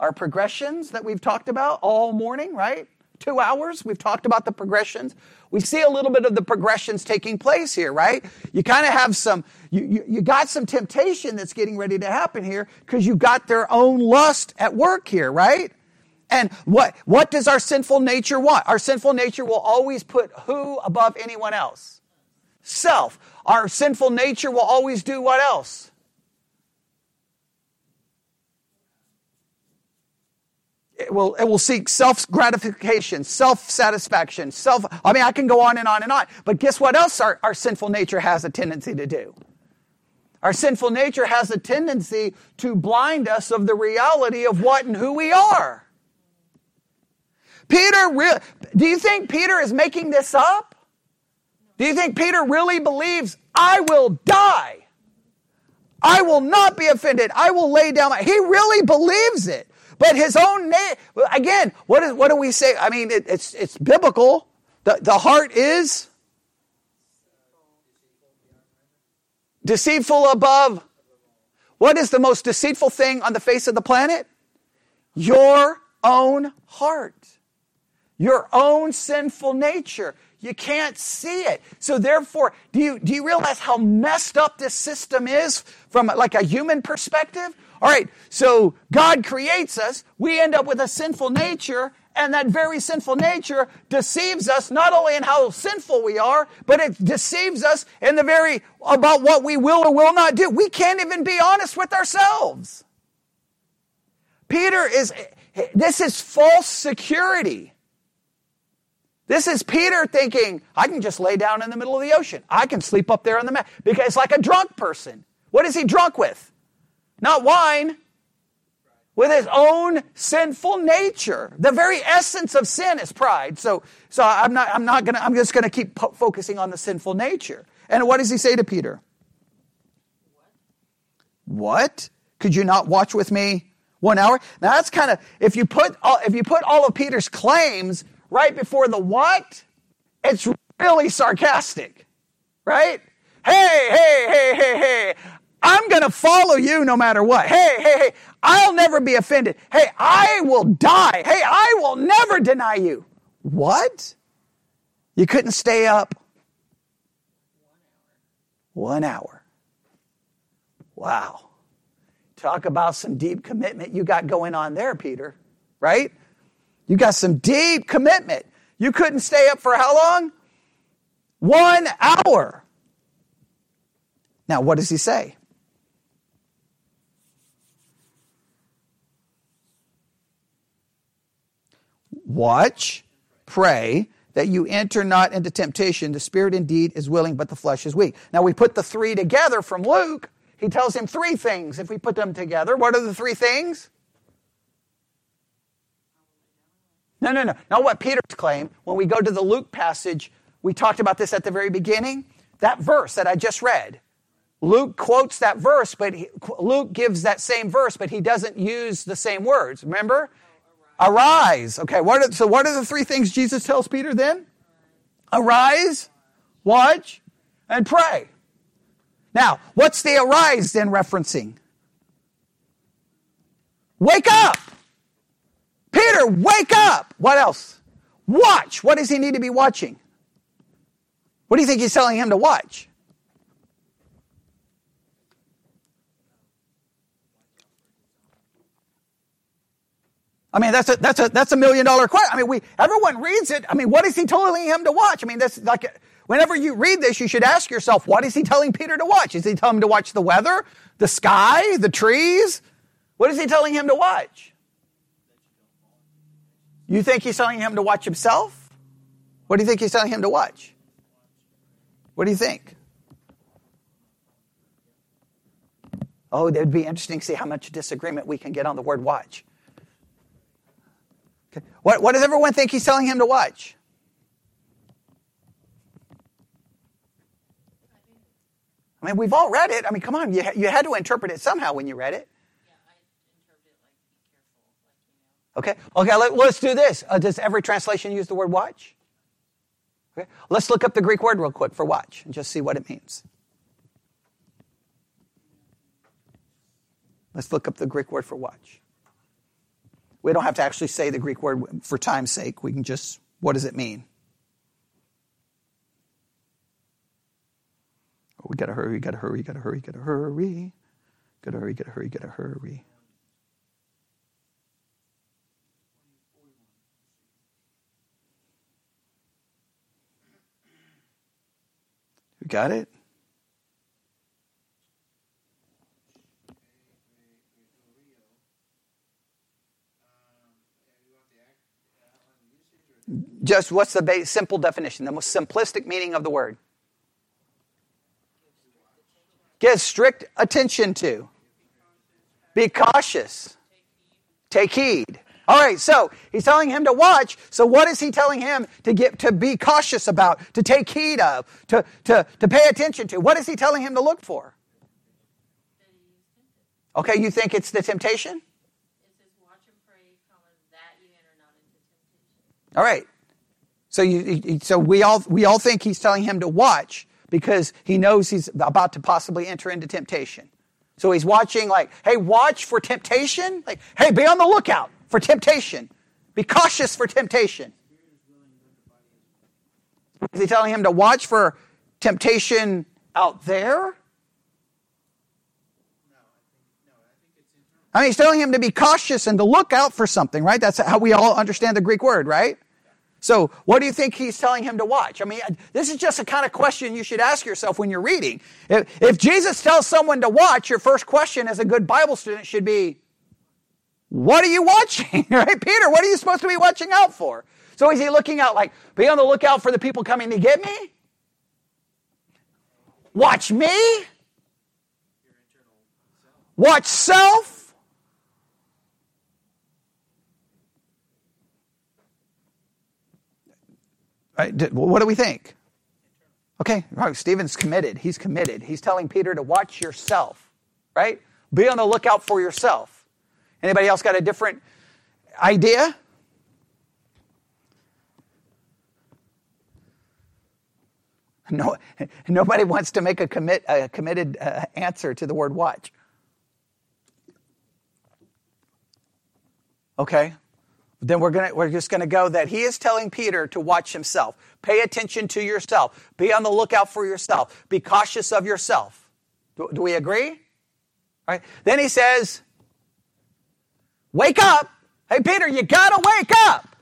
[SPEAKER 1] Our progressions that we've talked about all morning, right? Two hours. We've talked about the progressions. We see a little bit of the progressions taking place here, right? You kind of have some, you, you, you, got some temptation that's getting ready to happen here because you got their own lust at work here, right? And what, what does our sinful nature want? Our sinful nature will always put who above anyone else? Self. Our sinful nature will always do what else? It will, it will seek self gratification, self satisfaction, self. I mean, I can go on and on and on. But guess what else our, our sinful nature has a tendency to do? Our sinful nature has a tendency to blind us of the reality of what and who we are. Peter, re- do you think Peter is making this up? Do you think Peter really believes, I will die? I will not be offended. I will lay down my. He really believes it. But his own name, again, what, is, what do we say? I mean, it, it's, it's biblical. The, the heart is deceitful above. What is the most deceitful thing on the face of the planet? Your own heart. Your own sinful nature. You can't see it. So therefore, do you, do you realize how messed up this system is from like a human perspective? All right, so God creates us, we end up with a sinful nature, and that very sinful nature deceives us not only in how sinful we are, but it deceives us in the very about what we will or will not do. We can't even be honest with ourselves. Peter is this is false security. This is Peter thinking, I can just lay down in the middle of the ocean. I can sleep up there on the mat. Because it's like a drunk person. What is he drunk with? Not wine, with his own sinful nature. The very essence of sin is pride. So, so I'm not, I'm not gonna, I'm just gonna keep po- focusing on the sinful nature. And what does he say to Peter? What? Could you not watch with me one hour? Now that's kind of, if you put, all, if you put all of Peter's claims right before the what, it's really sarcastic, right? Hey, hey, hey, hey, hey, I'm going to follow you no matter what. Hey, hey, hey, I'll never be offended. Hey, I will die. Hey, I will never deny you. What? You couldn't stay up one hour. Wow. Talk about some deep commitment you got going on there, Peter, right? You got some deep commitment. You couldn't stay up for how long? One hour. Now, what does he say? Watch, pray, that you enter not into temptation. The spirit indeed is willing, but the flesh is weak. Now we put the three together from Luke. He tells him three things. If we put them together, what are the three things? No, no, no. Not what Peter's claim. When we go to the Luke passage, we talked about this at the very beginning. That verse that I just read. Luke quotes that verse, but he, Luke gives that same verse, but he doesn't use the same words. Remember? Arise. Okay, what are, so what are the three things Jesus tells Peter then? Arise, watch, and pray. Now, what's the arise then referencing? Wake up! Peter, wake up! What else? Watch. What does he need to be watching? What do you think he's telling him to watch? I mean, that's a, that's a, that's a million dollar question. I mean, we, everyone reads it. I mean, what is he telling him to watch? I mean, that's like, whenever you read this, you should ask yourself, what is he telling Peter to watch? Is he telling him to watch the weather, the sky, the trees? What is he telling him to watch? You think he's telling him to watch himself? What do you think he's telling him to watch? What do you think? Oh, it would be interesting to see how much disagreement we can get on the word watch. Okay. What, what does everyone think he's telling him to watch? I mean, we've all read it. I mean, come on, you, you had to interpret it somehow when you read it. Okay, okay, let, us do this. Uh, does every translation use the word watch? Okay, let's look up the Greek word real quick for watch and just see what it means. Let's look up the Greek word for watch. We don't have to actually say the Greek word for time's sake. We can just, what does it mean? Oh, we gotta hurry, we gotta hurry, gotta hurry, gotta hurry. Gotta hurry, gotta hurry, gotta hurry. You got it? Just what's the simple definition, the most simplistic meaning of the word? Give strict attention to. Be cautious. Take heed. All right, so he's telling him to watch. So what is he telling him to get to be cautious about, to take heed of, to, to, to pay attention to? What is he telling him to look for? Okay, you think it's the temptation? All right. So you, so we all we all think he's telling him to watch because he knows he's about to possibly enter into temptation. So he's watching like, hey, watch for temptation. Like, hey, be on the lookout for temptation. Be cautious for temptation. Is he telling him to watch for temptation out there? I mean, he's telling him to be cautious and to look out for something, right? That's how we all understand the Greek word, right? So, what do you think he's telling him to watch? I mean, this is just a kind of question you should ask yourself when you're reading. If, if Jesus tells someone to watch, your first question as a good Bible student should be, What are you watching? right? Peter, what are you supposed to be watching out for? So, is he looking out like, Be on the lookout for the people coming to get me? Watch me? Watch self? Right? What do we think? Okay. Stephen's committed. He's committed. He's telling Peter to watch yourself, right? Be on the lookout for yourself. Anybody else got a different idea? No, nobody wants to make a, commit, a committed uh, answer to the word watch. Okay, then we're, gonna, we're just going to go that he is telling Peter to watch himself. Pay attention to yourself. Be on the lookout for yourself. Be cautious of yourself. Do, do we agree? Right? Then he says, Wake up. Hey, Peter, you got to wake up.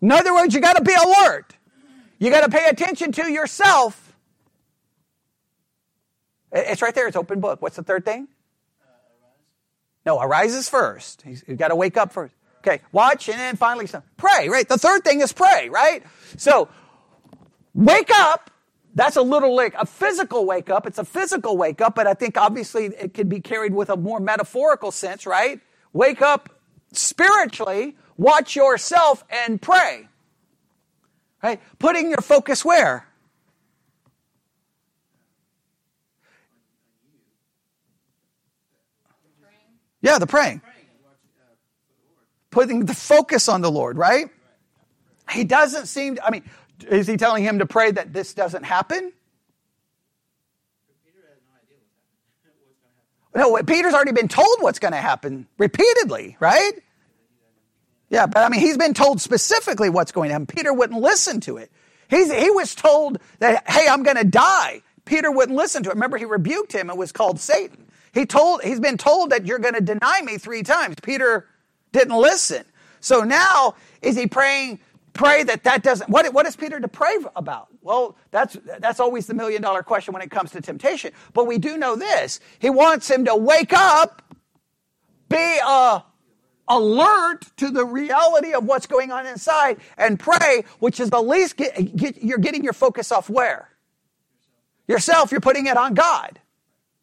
[SPEAKER 1] In other words, you got to be alert. You got to pay attention to yourself. It's right there. It's open book. What's the third thing? Uh, no, arises first. He's, he's got to wake up first. Okay, watch and then finally pray, right? The third thing is pray, right? So, wake up. That's a little like a physical wake up. It's a physical wake up, but I think obviously it could be carried with a more metaphorical sense, right? Wake up spiritually, watch yourself and pray. Right? Putting your focus where? Yeah, the praying. Putting the focus on the Lord, right? He doesn't seem, to, I mean, is he telling him to pray that this doesn't happen? No, Peter's already been told what's going to happen repeatedly, right? Yeah, but I mean, he's been told specifically what's going to happen. Peter wouldn't listen to it. He's, he was told that, hey, I'm going to die. Peter wouldn't listen to it. Remember, he rebuked him and was called Satan. He told, he's been told that you're going to deny me three times. Peter didn't listen. So now, is he praying, pray that that doesn't, what, what is Peter to pray about? Well, that's, that's always the million dollar question when it comes to temptation. But we do know this. He wants him to wake up, be a alert to the reality of what's going on inside and pray, which is the least get, get, you're getting your focus off where? Yourself, you're putting it on God.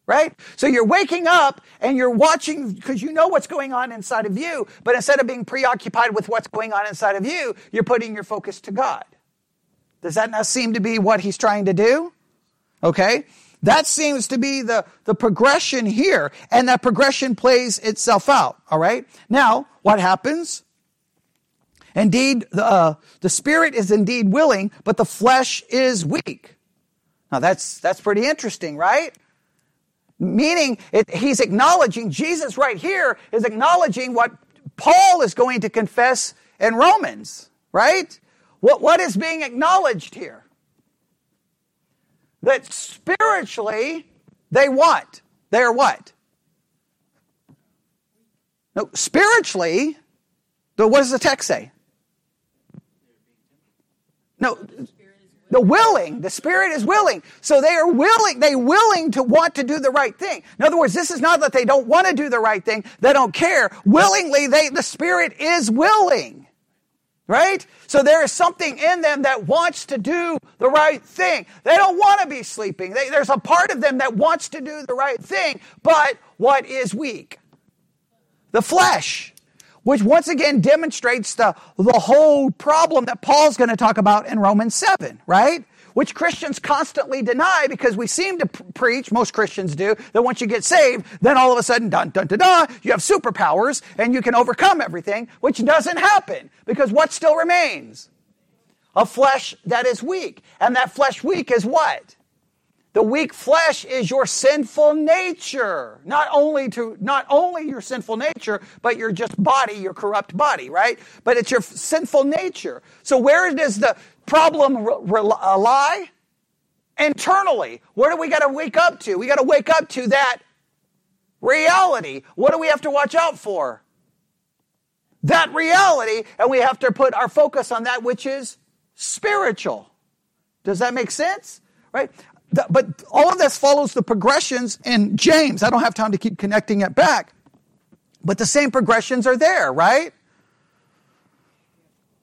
[SPEAKER 1] Right? So you're waking up and you're watching because you know what's going on inside of you, but instead of being preoccupied with what's going on inside of you, you're putting your focus to God. Does that not seem to be what he's trying to do? Okay? That seems to be the, the progression here, and that progression plays itself out. All right? Now, what happens? Indeed, the, uh, the spirit is indeed willing, but the flesh is weak. Now, that's, that's pretty interesting, right? Meaning, it, he's acknowledging, Jesus right here is acknowledging what Paul is going to confess in Romans, right? What, what is being acknowledged here? that spiritually they what? They're what? No, spiritually, the, what does the text say? No, the willing, the spirit is willing. So they are willing, they willing to want to do the right thing. In other words, this is not that they don't want to do the right thing, they don't care. Willingly, they, the spirit is willing. Right? So there is something in them that wants to do the right thing. They don't want to be sleeping. They, there's a part of them that wants to do the right thing, but what is weak? The flesh, which once again demonstrates the, the whole problem that Paul's going to talk about in Romans 7, right? which Christians constantly deny because we seem to preach, most Christians do, that once you get saved, then all of a sudden, dun, dun, dun, dun, you have superpowers and you can overcome everything, which doesn't happen because what still remains? A flesh that is weak. And that flesh weak is what? The weak flesh is your sinful nature. Not only to, not only your sinful nature, but your just body, your corrupt body, right? But it's your sinful nature. So where does the, problem uh, lie? Internally. Where do we got to wake up to? We got to wake up to that reality. What do we have to watch out for? That reality, and we have to put our focus on that which is spiritual. Does that make sense? Right? But all of this follows the progressions in James. I don't have time to keep connecting it back. But the same progressions are there, right?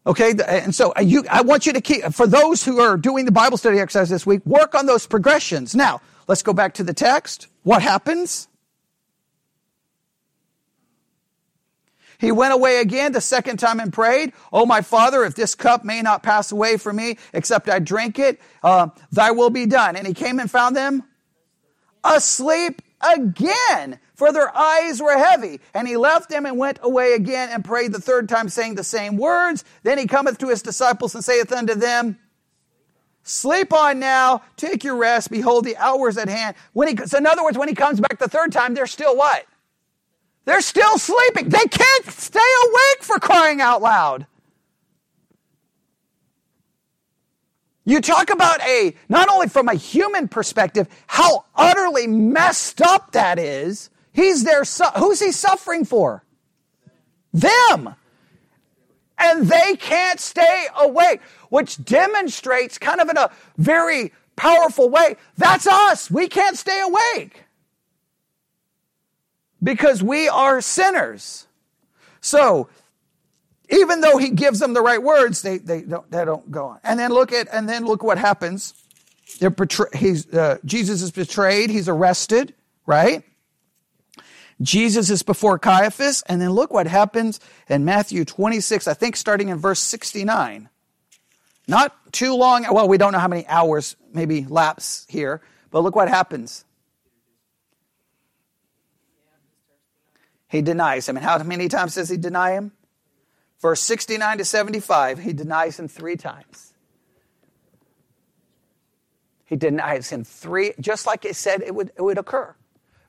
[SPEAKER 1] Okay, and so uh, you, I want you to keep, for those who are doing the Bible study exercise this week, work on those progressions. Now, let's go back to the text. What happens? He went away again the second time and prayed, Oh, my father, if this cup may not pass away from me, except I drink it, uh, thy will be done. And he came and found them asleep again for their eyes were heavy. And he left them and went away again and prayed the third time, saying the same words. Then he cometh to his disciples and saith unto them, Sleep on now, take your rest, behold, the hour is at hand. When he, so in other words, when he comes back the third time, they're still what? They're still sleeping. They can't stay awake for crying out loud. You talk about a, not only from a human perspective, how utterly messed up that is, He's there. Su- who's he suffering for? Them. And they can't stay awake, which demonstrates kind of in a very powerful way that's us. We can't stay awake because we are sinners. So, even though he gives them the right words, they, they, don't, they don't go on. And then look at, and then look what happens. They're betray, he's, uh, Jesus is betrayed. He's arrested, right? Jesus is before Caiaphas. And then look what happens in Matthew 26, I think starting in verse 69. Not too long, well, we don't know how many hours maybe lapse here, but look what happens. He denies him. And how many times does he deny him? Verse 69 to 75, he denies him three times. He denies him three, just like it said it would, it would occur.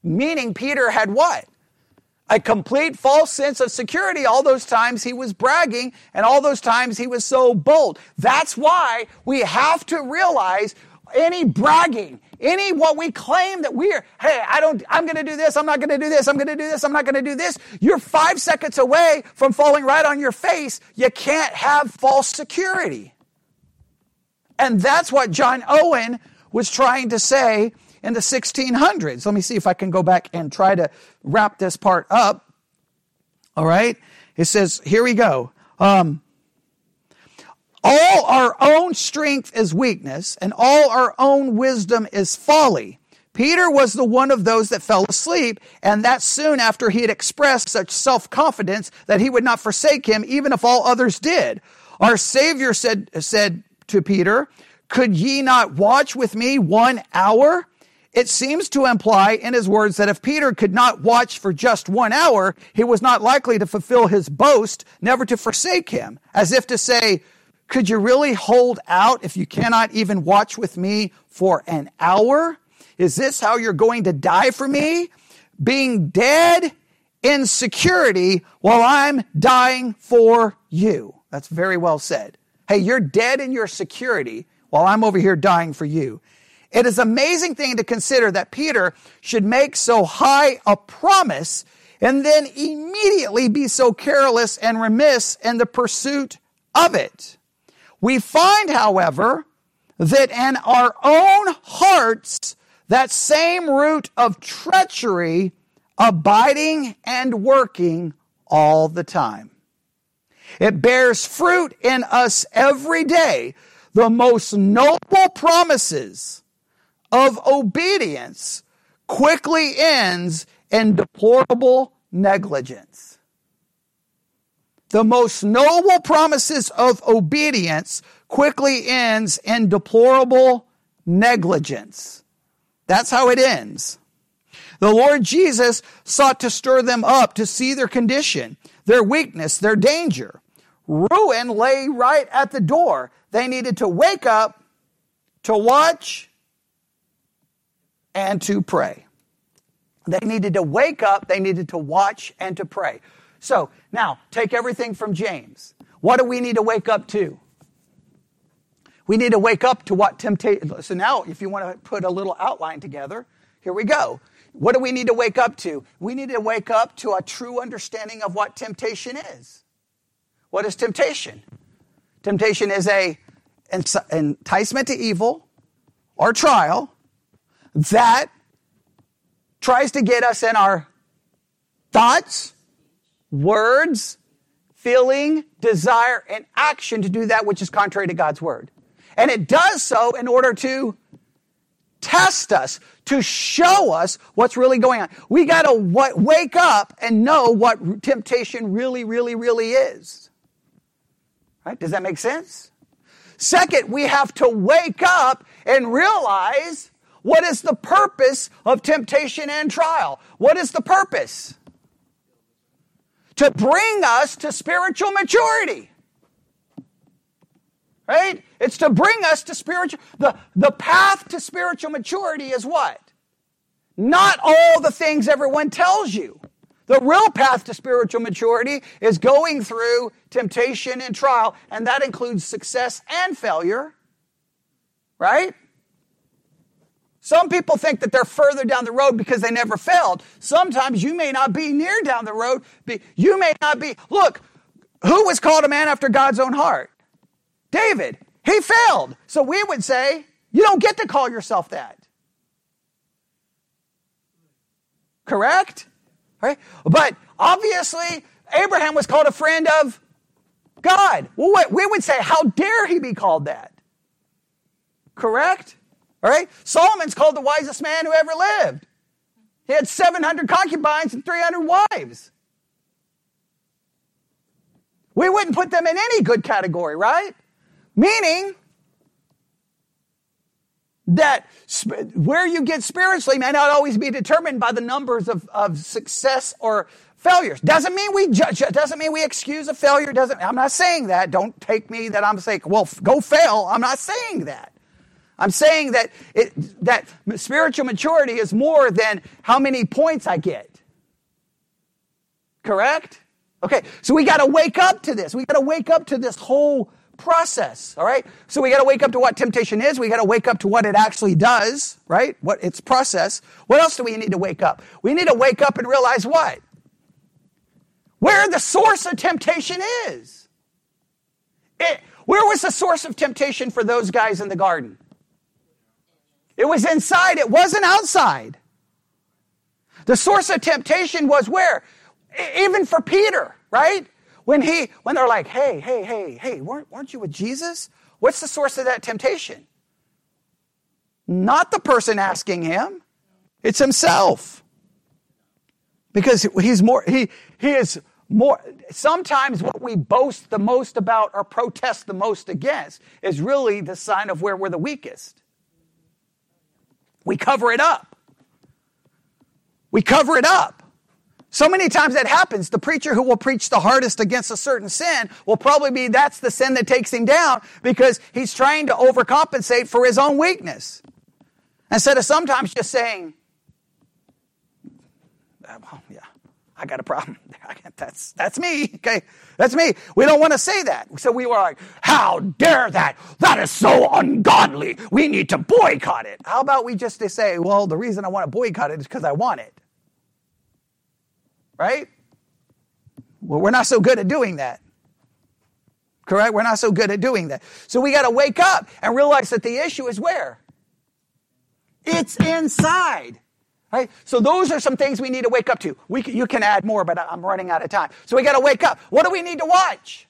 [SPEAKER 1] Meaning Peter had what? A complete false sense of security all those times he was bragging and all those times he was so bold. That's why we have to realize any bragging, any what we claim that we're, hey, I don't, I'm going to do this, I'm not going to do this, I'm going to do this, I'm not going to do this. You're five seconds away from falling right on your face. You can't have false security. And that's what John Owen was trying to say in the 1600s. Let me see if I can go back and try to wrap this part up. All right. It says, here we go. Um, all our own strength is weakness, and all our own wisdom is folly. Peter was the one of those that fell asleep, and that soon after he had expressed such self confidence that he would not forsake him, even if all others did. Our Savior said, said to Peter, Could ye not watch with me one hour? It seems to imply in his words that if Peter could not watch for just one hour, he was not likely to fulfill his boast, never to forsake him, as if to say, could you really hold out if you cannot even watch with me for an hour? Is this how you're going to die for me? Being dead in security while I'm dying for you. That's very well said. Hey, you're dead in your security while I'm over here dying for you. It is amazing thing to consider that Peter should make so high a promise and then immediately be so careless and remiss in the pursuit of it. We find, however, that in our own hearts, that same root of treachery abiding and working all the time. It bears fruit in us every day. The most noble promises of obedience quickly ends in deplorable negligence the most noble promises of obedience quickly ends in deplorable negligence. That's how it ends. The Lord Jesus sought to stir them up to see their condition, their weakness, their danger. Ruin lay right at the door. They needed to wake up, to watch, and to pray. They needed to wake up, they needed to watch, and to pray. So now take everything from James. What do we need to wake up to? We need to wake up to what temptation. So now, if you want to put a little outline together, here we go. What do we need to wake up to? We need to wake up to a true understanding of what temptation is. What is temptation? Temptation is a enticement to evil or trial that tries to get us in our thoughts, words, feeling, desire, and action to do that which is contrary to God's word. And it does so in order to test us, to show us what's really going on. We got to w- wake up and know what temptation really, really, really is. Right? Does that make sense? Second, we have to wake up and realize what is the purpose of temptation and trial. What is the purpose? To bring us to spiritual maturity. Right? It's to bring us to spiritual the, the path to spiritual maturity is what? Not all the things everyone tells you. The real path to spiritual maturity is going through temptation and trial, and that includes success and failure. Right? Some people think that they're further down the road because they never failed. Sometimes you may not be near down the road. You may not be. Look, who was called a man after God's own heart? David. He failed. So we would say, you don't get to call yourself that. Correct? Right? But obviously, Abraham was called a friend of God. We would say, how dare he be called that? Correct? All right? Solomon's called the wisest man who ever lived. He had 700 concubines and 300 wives. We wouldn't put them in any good category, right? Meaning that where you get spiritually may not always be determined by the numbers of, of success or failures. Doesn't mean we judge, doesn't mean we excuse a failure. Doesn't, I'm not saying that. Don't take me that I'm saying, well, go fail. I'm not saying that. I'm saying that it, that spiritual maturity is more than how many points I get. Correct? Okay, so we got to wake up to this. We got to wake up to this whole process, all right? So we got to wake up to what temptation is. We got to wake up to what it actually does, right? What its process. What else do we need to wake up? We need to wake up and realize what? Where the source of temptation is. It, where was the source of temptation for those guys in the garden? It was inside, it wasn't outside. The source of temptation was where? Even for Peter, right? When he, when they're like, hey, hey, hey, hey, weren't, weren't you with Jesus? What's the source of that temptation? Not the person asking him. It's himself. Because he's more, he, he is more, sometimes what we boast the most about or protest the most against is really the sign of where we're the weakest. We cover it up. We cover it up. So many times that happens. The preacher who will preach the hardest against a certain sin will probably be that's the sin that takes him down because he's trying to overcompensate for his own weakness. Instead of sometimes just saying, well, I got a problem. That's, that's me. Okay. That's me. We don't want to say that. So we were like, how dare that? That is so ungodly. We need to boycott it. How about we just say, well, the reason I want to boycott it is because I want it. Right? Well, we're not so good at doing that. Correct? We're not so good at doing that. So we got to wake up and realize that the issue is where? It's inside. Right? So those are some things we need to wake up to. We you can add more, but I'm running out of time. So we got to wake up. What do we need to watch?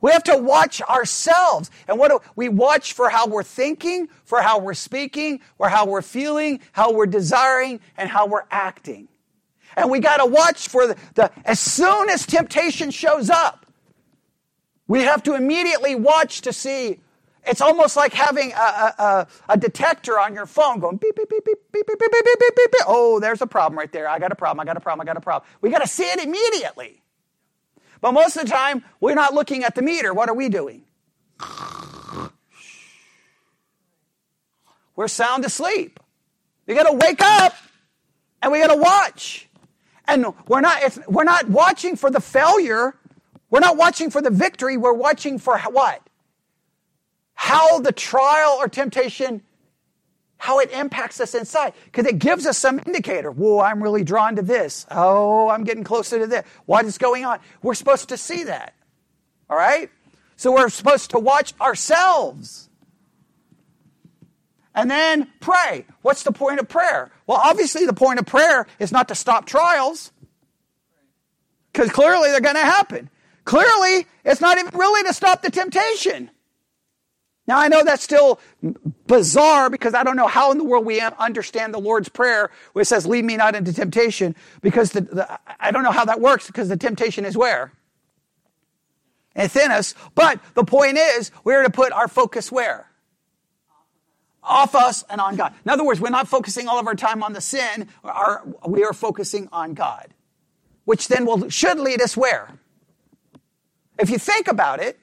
[SPEAKER 1] We have to watch ourselves. And what do we watch for how we're thinking, for how we're speaking, or how we're feeling, how we're desiring, and how we're acting. And we got to watch for the, the, as soon as temptation shows up, we have to immediately watch to see. It's almost like having a, a, a detector on your phone going beep, beep, beep, beep, beep, beep, beep, beep, beep, beep, beep. Oh, there's a problem right there. I got a problem. I got a problem. I got a problem. We got to see it immediately. But most of the time, we're not looking at the meter. What are we doing? We're sound asleep. We got to wake up and we got to watch. And we're not, we're not watching for the failure. We're not watching for the victory. We're watching for what? How the trial or temptation how it impacts us inside. Because it gives us some indicator. Whoa, I'm really drawn to this. Oh, I'm getting closer to this. What is going on? We're supposed to see that. All right? So we're supposed to watch ourselves. And then pray. What's the point of prayer? Well, obviously, the point of prayer is not to stop trials. Because clearly they're going to happen. Clearly, it's not even really to stop the temptation. Now, I know that's still bizarre because I don't know how in the world we understand the Lord's Prayer where it says, Lead me not into temptation, because the, the, I don't know how that works because the temptation is where? Within us. But the point is, we're to put our focus where? Off us and on God. In other words, we're not focusing all of our time on the sin, our, we are focusing on God, which then will, should lead us where? If you think about it,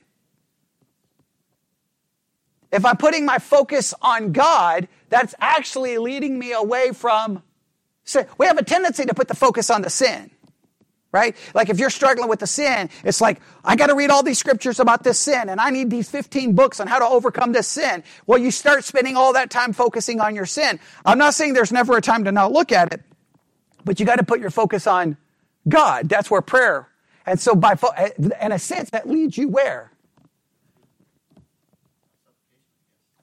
[SPEAKER 1] if I'm putting my focus on God, that's actually leading me away from sin. We have a tendency to put the focus on the sin. right? Like if you're struggling with the sin, it's like, I got to read all these scriptures about this sin and I need these 15 books on how to overcome this sin. Well, you start spending all that time focusing on your sin. I'm not saying there's never a time to not look at it, but you got to put your focus on God. That's where prayer. And so by, fo- in a sense, that leads you where?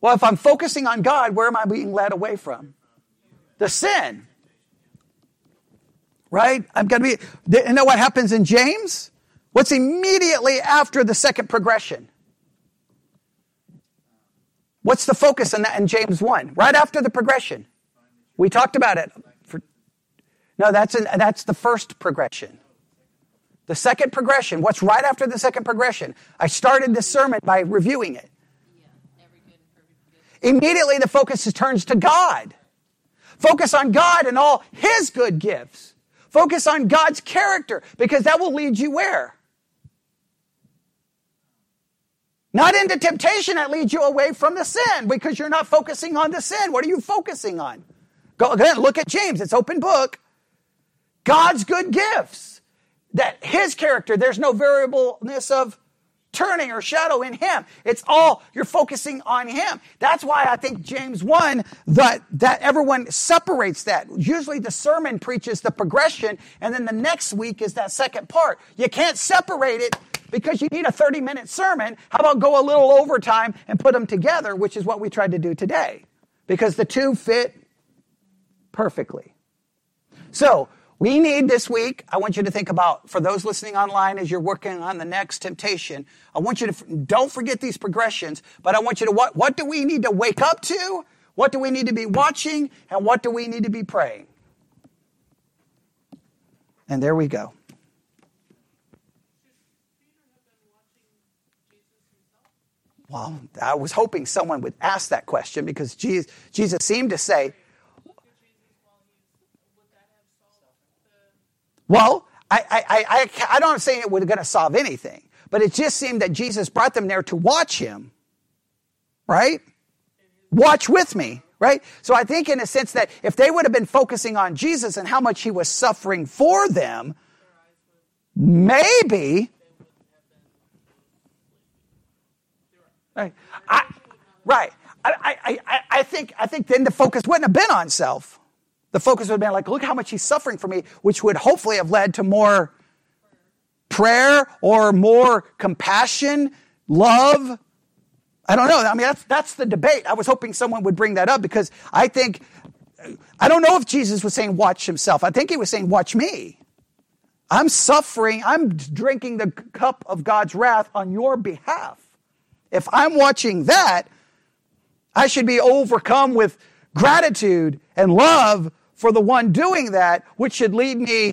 [SPEAKER 1] Well, if I'm focusing on God, where am I being led away from? The sin. Right? I'm going to be, you know what happens in James? What's immediately after the second progression? What's the focus in that in James 1? Right after the progression. We talked about it. For, no, that's, that's the first progression. The second progression. What's right after the second progression? I started this sermon by reviewing it. Immediately the focus turns to God. Focus on God and all His good gifts. Focus on God's character because that will lead you where? Not into temptation that leads you away from the sin because you're not focusing on the sin. What are you focusing on? Go again, look at James. It's open book. God's good gifts. That his character, there's no variableness of turning or shadow in him. It's all you're focusing on him. That's why I think James 1 that that everyone separates that. Usually the sermon preaches the progression and then the next week is that second part. You can't separate it because you need a 30 minute sermon. How about go a little overtime and put them together, which is what we tried to do today. Because the two fit perfectly. So, we need this week, I want you to think about, for those listening online as you're working on the next temptation, I want you to, don't forget these progressions, but I want you to, what, what do we need to wake up to? What do we need to be watching? And what do we need to be praying? And there we go. Well, I was hoping someone would ask that question because Jesus, Jesus seemed to say, Well, I, I, I, I don't say it was going to solve anything, but it just seemed that Jesus brought them there to watch him, right? Watch with me, right? So I think in a sense that if they would have been focusing on Jesus and how much he was suffering for them, maybe. Right. I, right. I, I, I, think, I think then the focus wouldn't have been on self. The focus would have been like, look how much he's suffering for me, which would hopefully have led to more prayer or more compassion, love. I don't know. I mean, that's, that's the debate. I was hoping someone would bring that up because I think, I don't know if Jesus was saying watch himself. I think he was saying watch me. I'm suffering. I'm drinking the cup of God's wrath on your behalf. If I'm watching that, I should be overcome with gratitude and love for the one doing that, which should lead me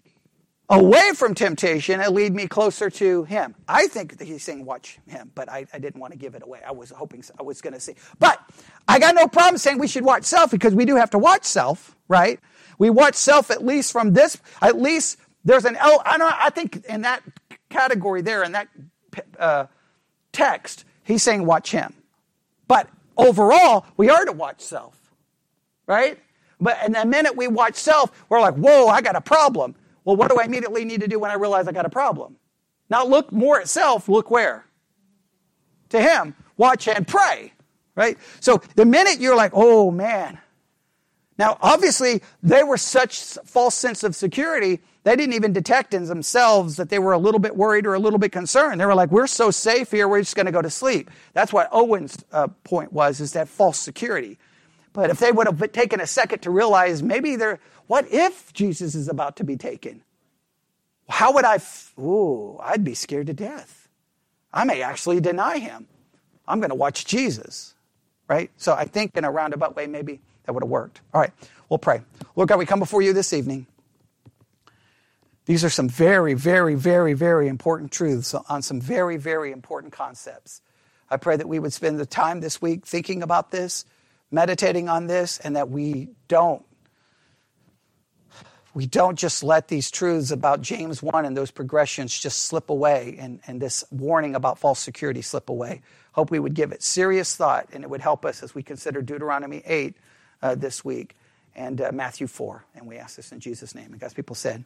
[SPEAKER 1] away from temptation and lead me closer to him. I think that he's saying watch him, but I, I didn't want to give it away. I was hoping I was going to see. But I got no problem saying we should watch self because we do have to watch self, right? We watch self at least from this, at least there's an, L, I, don't, I think in that category there, in that uh, text, he's saying watch him. But overall, we are to watch self, right? But and the minute we watch self, we're like, whoa, I got a problem. Well, what do I immediately need to do when I realize I got a problem? Not look more at self, look where? To him. Watch and pray. Right? So the minute you're like, oh man. Now, obviously, they were such false sense of security, they didn't even detect in themselves that they were a little bit worried or a little bit concerned. They were like, we're so safe here, we're just going to go to sleep. That's what Owen's uh, point was, is that false security. But if they would have taken a second to realize maybe they're, what if Jesus is about to be taken? How would I, f- ooh, I'd be scared to death. I may actually deny him. I'm going to watch Jesus, right? So I think in a roundabout way, maybe that would have worked. All right, we'll pray. Lord God, we come before you this evening. These are some very, very, very, very important truths on some very, very important concepts. I pray that we would spend the time this week thinking about this meditating on this and that we don't we don't just let these truths about James 1 and those progressions just slip away and, and this warning about false security slip away. Hope we would give it serious thought and it would help us as we consider Deuteronomy 8 uh, this week and uh, Matthew 4. And we ask this in Jesus' name. And God's people said,